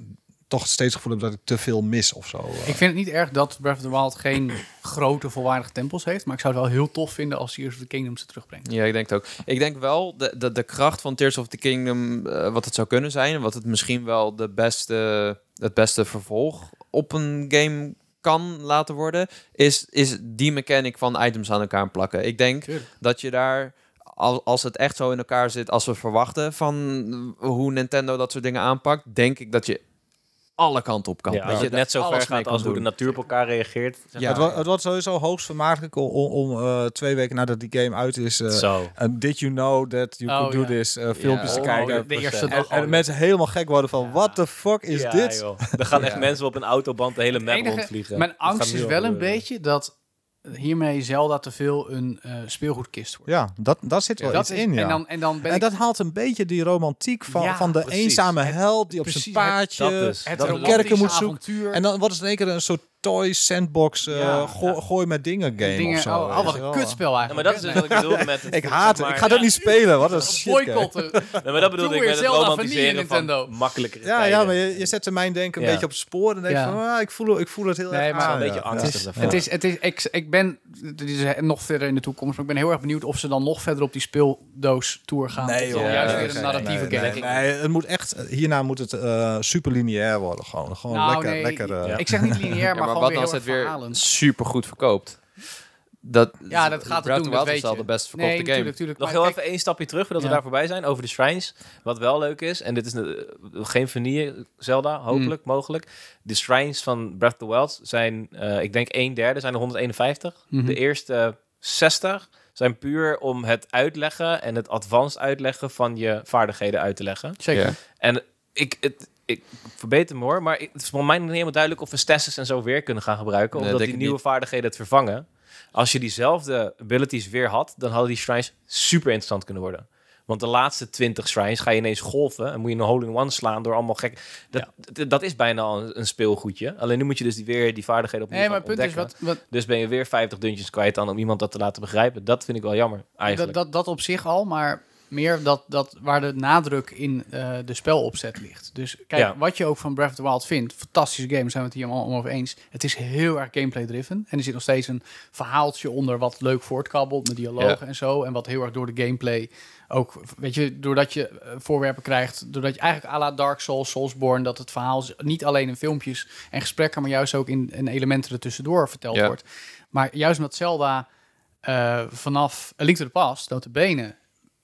toch steeds het gevoel heb dat ik te veel mis of zo. eh. Ik vind het niet erg dat Breath of the Wild geen grote volwaardige tempels heeft. Maar ik zou het wel heel tof vinden als Tears of the Kingdom ze terugbrengt. Ja, ik denk het ook. Ik denk wel de, de, de kracht van Tears of the Kingdom, eh, wat het zou kunnen zijn, wat het misschien wel de beste, het beste vervolg op een game kan laten worden, is, is die mechanic van items aan elkaar plakken. Ik denk Tuurlijk. dat je daar, al- als het echt zo in elkaar zit, als we verwachten van hoe Nintendo dat soort dingen aanpakt, denk ik dat je alle kanten op kan. Ja, dat je het net zo ver gaat als hoe de natuur op elkaar reageert. Ja. het, wordt, het wordt sowieso hoogst vermakelijk om, eh, twee weken nadat die game uit is. eh, Zo. en did you know that you Oh, could do ja. this? eh, filmpjes te Oh, kijken. de eerste En, dag en mensen helemaal gek worden van, Ja. what the fuck is Ja, dit? joh. Er gaan echt mensen op een autoband de hele map enige- rondvliegen. Mijn angst is wel een beetje dat hiermee Zelda te veel een eh, speelgoedkist wordt. Ja, dat, dat zit wel iets is, in, ja. En dan, en dan ben En ik... dat haalt een beetje die romantiek van, Ja, van de precies. eenzame held die op zijn het- paardje dat dus. het dat kerken moet zoeken. En dan wordt het in één keer een soort toy sandbox eh, Ja. gooi, gooi met dingen game dingen, of zo. oh, oh, wat een kutspel Ja, eigenlijk. maar dat is dus wat ik bedoelde met... het- Ik haat het. Ik ga dat niet spelen. Wat een shit. Boycotten. Nee, maar dat bedoelde Doe ik met het romantiseren Nintendo. van makkelijkere Ja, tijden. ja, maar je, je zet mijn denken een Ja. beetje op het spoor. En denk je Ja. van, ah, ik, voel, ik voel het heel Nee, erg maar aan, een beetje ja. angstig Ja. daarvan. Het is, het is, ik, ik ben, dit is nog verder in de toekomst, maar ik ben heel erg benieuwd of ze dan nog verder op die speeldoos tour gaan. Nee, joh. Ja, juist weer een narratieve nee, game. het moet echt, hierna moet het eh, super lineair worden. Gewoon, gewoon Nou, lekker, eh, Ja. Ik zeg niet lineair, Ja, maar, maar wat als het weer super goed verkoopt? Dat, Ja, dat gaat het Breath doen, of the dat Wild weet is al de best verkochte Nee, game. natuurlijk, natuurlijk. Nog maar heel kijk, even één stapje terug, voordat Ja. we daar voorbij zijn, over de shrines. Wat wel leuk is, en dit is eh, geen vanille Zelda, hopelijk, mogelijk. De shrines van Breath of the Wild zijn, eh, ik denk een derde, zijn er 151. Mhm. De eerste 60 zijn puur om het uitleggen en het advanced uitleggen van je vaardigheden uit te leggen. Zeker. En ik, het, ik verbeter me hoor, maar het is voor mij nog niet helemaal duidelijk of we stasis en zo weer kunnen gaan gebruiken. Nee, omdat denk die ik nieuwe niet. vaardigheden het vervangen. Als je diezelfde abilities weer had, dan hadden die shrines super interessant kunnen worden. Want de laatste 20 shrines ga je ineens golven en moet je een hole-in-one slaan door allemaal gek. Dat, dat is bijna al een, een speelgoedje. Alleen nu moet je dus die, weer die vaardigheden opnieuw Nee, maar punt is, ontdekken. wat, wat, Dus ben je weer 50 dungeons kwijt dan om iemand dat te laten begrijpen. Dat vind ik wel jammer, eigenlijk. dat, dat, dat op zich al, maar meer dat, dat waar de nadruk in eh, de spelopzet ligt. Dus kijk, Ja. wat je ook van Breath of the Wild vindt, fantastische game, zijn we het hier allemaal over eens. Het is heel erg gameplay-driven. En er zit nog steeds een verhaaltje onder wat leuk voortkabbelt met dialogen en zo. En wat heel erg door de gameplay ook, weet je, doordat je eh, voorwerpen krijgt, doordat je eigenlijk à la Dark Souls, Soulsborne, dat het verhaal niet alleen in filmpjes en gesprekken, maar juist ook in, in elementen er tussendoor verteld Ja. wordt. Maar juist omdat Zelda eh, vanaf A Link to the Past, notabene,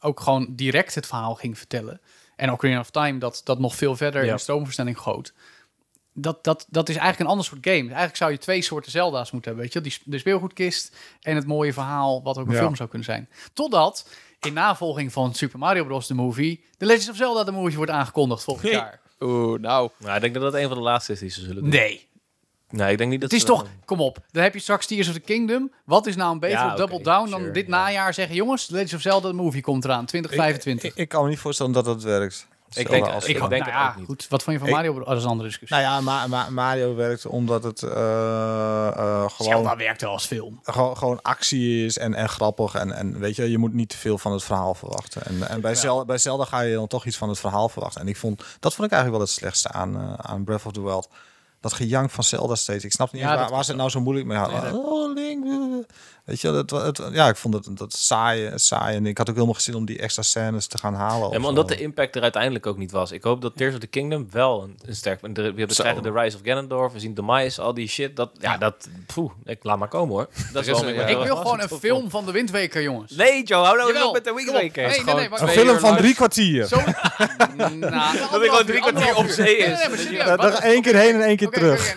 ook gewoon direct het verhaal ging vertellen. En Ocarina of Time dat, dat nog veel verder Ja. in stroomversnelling goot. Dat, dat, dat is eigenlijk een ander soort game. Eigenlijk zou je twee soorten Zelda's moeten hebben. Weet je? Die, de speelgoedkist en het mooie verhaal wat ook een Ja. film zou kunnen zijn. Totdat in navolging van Super Mario Bros. de movie... The Legend of Zelda de movie wordt aangekondigd volgend Nee. jaar. Oeh, nou. Nou, ik denk dat dat een van de laatste is die ze zullen doen. Nee. Nee, ik denk niet dat Het is ze toch, kom op. Dan heb je straks Tears of the Kingdom. Wat is nou een betere Ja, oké, double down dan dit ja. najaar zeggen... jongens, The Legend of Zelda de movie komt eraan, 2025. Ik, ik kan me niet voorstellen dat dat werkt. Ik denk- als ik denk nou het ja, ook niet. goed. Wat vond je van Ik- Mario Bros? Oh, dat is een andere discussie. Nou ja, Ma- Ma- Mario werkt omdat het eh, eh, gewoon, Zelda werkt wel als film. gewoon, gewoon actie is en, en grappig. En, en weet je, je moet niet te veel van het verhaal verwachten. En, en bij, Zelda, bij Zelda ga je dan toch iets van het verhaal verwachten. En ik vond, dat vond ik eigenlijk wel het slechtste aan, eh, aan Breath of the Wild. Dat gejank van Zelda steeds. Ik snap niet Ja, eens dat waar, waar ze het nou zo moeilijk mee hadden. Nee, dat- Oh, Link. Eh. Weet je, het, het, ja, ik vond het dat saai, saai. En ik had ook helemaal gezin om die extra scènes te gaan halen. Ja, maar zo. omdat de impact er uiteindelijk ook niet was. Ik hoop dat Tears of the Kingdom wel een, een sterk... We hebben krijgen de Rise of Ganondorf, we zien Demise, al die shit. Dat, ja, dat... Poeh, ik laat maar komen hoor. Dat is wel een- met- ja. ik dat wil gewoon een film van de Windweker, jongens. Nee, Joe, hou nou op met de. Wingmaker. Nee, nee, Een film van drie kwartier. Zo, nou, Dat ik gewoon drie kwartier op zee is. Dat er één keer heen en één keer terug.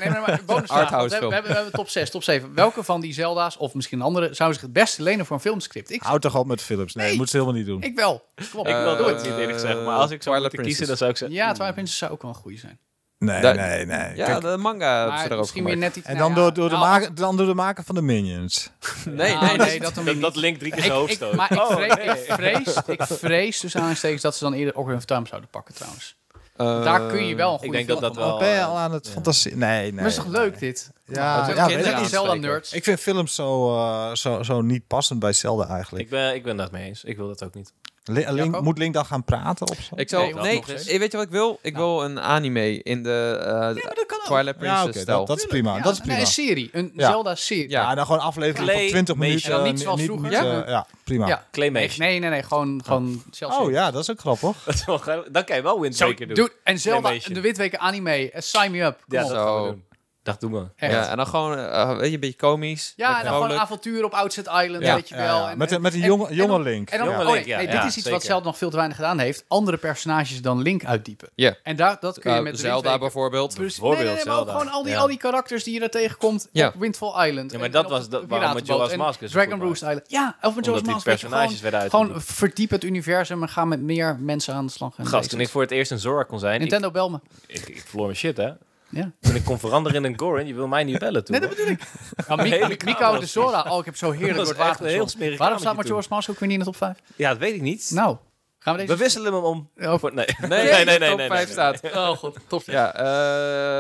Arthouse film. we hebben top 6, top 7. Welke van die Zelda's, of misschien een andere, zou zich het beste lenen voor een filmscript? Ik, Houd toch op met films. Nee, Nee. moet ze helemaal niet doen. ik wel. Kom op. Ik wil Eh, het niet eerlijk zeggen, maar als ik zou moeten kiezen, dan zou ik zeggen... ja, Twilight Princess zou ook wel een goede zijn. Nee, Da- nee, nee. Ja, Kijk, de manga ze misschien weer net iets... en nou dan ja, door, door, de nou, maken, dan door de maken van de Minions. Nee, nou, nee, nee, dat Dat, dat linkt drie keer ik, hoofdstoot. maar ik Oh, vrees, nee. ik vrees, ik vrees dus aanstekens dat ze dan eerder Ocarina of Time zouden pakken trouwens. Eh, Daar kun je wel een goede denk dat film dat wel- ben je al aan het fantasie? Nee, nee. Maar is toch nee. leuk dit? Ja, ja, is weet kinderen ik. Ik vind films zo, eh, zo, zo niet passend bij Zelda eigenlijk. Ik ben, ik ben dat mee eens. Ik wil dat ook niet. Link, moet Link dan gaan praten of zo? Ik zou, nee, nee weet je wat ik wil? Ik nou. wil een anime in de uh, Twilight Princess ja, dat, dat, is prima. dat is prima. een serie, een Zelda-serie. Ja, dan gewoon aflevering van 20 minuten. En dan niet zoals vroeger. ja, prima. Ja. Claymation. Nee, nee, nee, gewoon, gewoon Oh ja, dat is ook grappig. dan kan je wel Wind Waker doen. En Zelda, de Wind Waker anime, sign me up. Ja, zo. Dat doen we. Ja, en dan gewoon uh, weet je, een beetje komisch. Ja, en dan gewoon een avontuur op Outset Island, weet je wel. En, met, een, met een jonge, jonge Link. En dan, oh, nee, dit is iets wat Zelda nog veel te weinig gedaan heeft. Andere personages dan Link uitdiepen. Ja. En daar, dat kun je met Zelda bijvoorbeeld. bijvoorbeeld nee, nee, maar gewoon al die, al die karakters die je daar tegenkomt op Windfall Island. Ja, maar dat was waarom met Joas Mask is. Dragon Roost Island. Ja, of met Joas Mask. personages werden Gewoon verdiep het universum en ga met meer mensen aan de slag. Gast, toen ik voor het eerst een Zora kon zijn. Nintendo bel me. Ik verloor mijn shit, hè. Ja. Toen ik kon veranderen in een Gorin, je wil mij niet bellen toen. Nee, dat bedoel ik. Mika de Zora. Oh, ik heb zo heerlijk door het water heel smerig. Waarom staat Majora's Mask ook weer niet in de top 5? Ja, dat weet ik niet. Nou, gaan we deze... We wisselen hem om. Oh. Nee. Nee, nee, nee, nee, top 5 staat. Oh god, top Ja,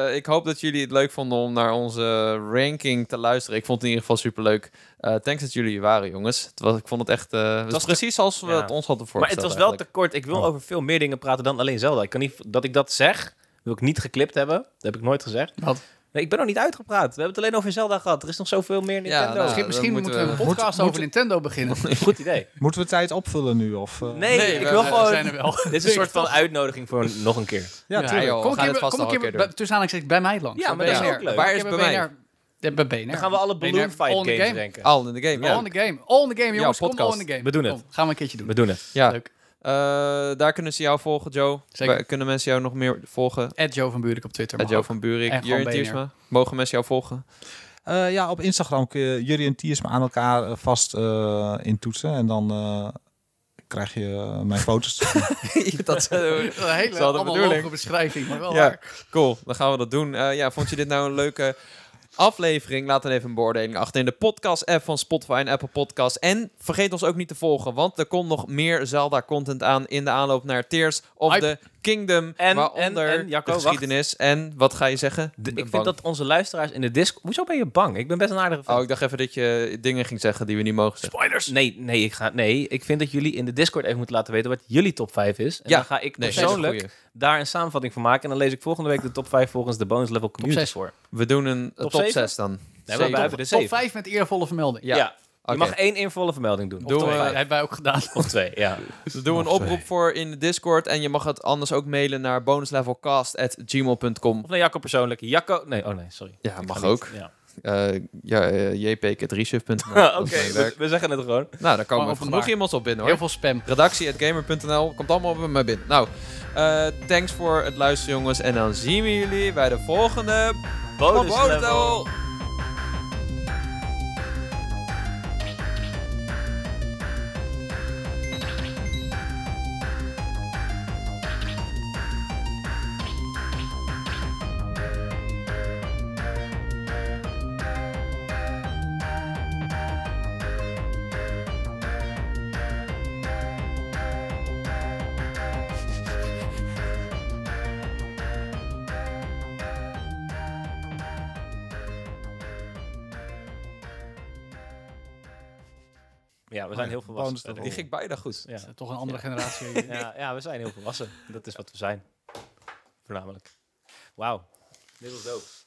uh, ik hoop dat jullie het leuk vonden om naar onze ranking te luisteren. Ik vond het in ieder geval superleuk. Uh, thanks dat jullie hier waren, jongens. Het was, ik vond het echt uh, het was precies zoals we het ons hadden voorgesteld. Maar het was wel te kort. Ik wil oh. over veel meer dingen praten dan alleen Zelda. Ik kan niet dat ik dat zeg wil ik niet geklipt hebben. Dat heb ik nooit gezegd. Wat? Nee, ik ben nog niet uitgepraat. We hebben het alleen over Zelda gehad. Er is nog zoveel meer Nintendo. Ja, nou, misschien, misschien moeten we een podcast over Nintendo beginnen. Goed idee. Moeten we tijd opvullen nu? Of, uh... nee, nee, ik wil gewoon... Zijn er wel. Dit is een soort van uitnodiging voor nog een keer. Ja, ja Joh, kom een keer, kom een keer, keer tussen aanhalingstekens bij mij langs. Ja, maar dat is ook leuk. Waar is bij mij? Bij BNR. Dan gaan we alle Balloon Fight games denken. All in the game, All in the game. All in the game, jongens. Kom all in the game. We doen het. Gaan we een keertje doen. We doen het. Ja. Leuk. Uh, daar kunnen ze jou volgen, Joe. Zeker. kunnen mensen jou nog meer volgen? At Joe van Buurik op Twitter. At Joe van Buurik. Jurien Tiersma. Mogen mensen jou volgen? Uh, ja, op Instagram kun je Jurien Tiersma aan elkaar uh, vast intoetsen. En dan krijg je mijn foto's. dat is een hele bedoeling. beschrijving, maar wel ja, Cool, dan gaan we dat doen. ja, vond je dit nou een leuke aflevering. Laat dan even een beoordeling achter in de podcast-app van Spotify en Apple Podcasts. En vergeet ons ook niet te volgen, want er komt nog meer Zelda-content aan in de aanloop naar Tears of the Kingdom, en, waaronder en, en, Jacco, geschiedenis. En wat ga je zeggen? ik vind dat onze luisteraars in de disc... Hoezo ben je bang? Ik ben best een aardige Oh, ik dacht even dat je dingen ging zeggen die we niet mogen zeggen. Spoilers! Nee, nee, ik ga, nee, ik vind dat jullie in de Discord even moeten laten weten wat jullie top 5 is. En ja. dan ga ik persoonlijk daar een samenvatting van maken. En dan lees ik volgende week de top 5 volgens de bonus level community voor. We doen een top, top 6 dan. Nee, we hebben de top 5 met eervolle vermelding. ja. Je mag één involle vermelding doen. Doen we, hebben wij ook gedaan. Of twee, ja. We doen een oproep voor in de Discord. En je mag het anders ook mailen naar bonuslevelcast.gmail.com. Of naar Jacco persoonlijk. Jacco... Nee, oh nee, sorry. Ja, mag ook. Ja. Uh, ja, uh, Oké, we, zeggen het gewoon. Nou, daar komen genoeg iemand op binnen hoor. Heel veel spam. Redactie.gamer.nl komt allemaal bij mij binnen. Nou, uh, thanks voor het luisteren jongens. En dan zien we jullie bij de volgende bonus level. Ja, we zijn heel volwassen. Die ging bijna goed. Ja. Toch een andere generatie. ja, ja, we zijn heel volwassen. Dat is wat we zijn. Voornamelijk. Wauw. Dit was dope.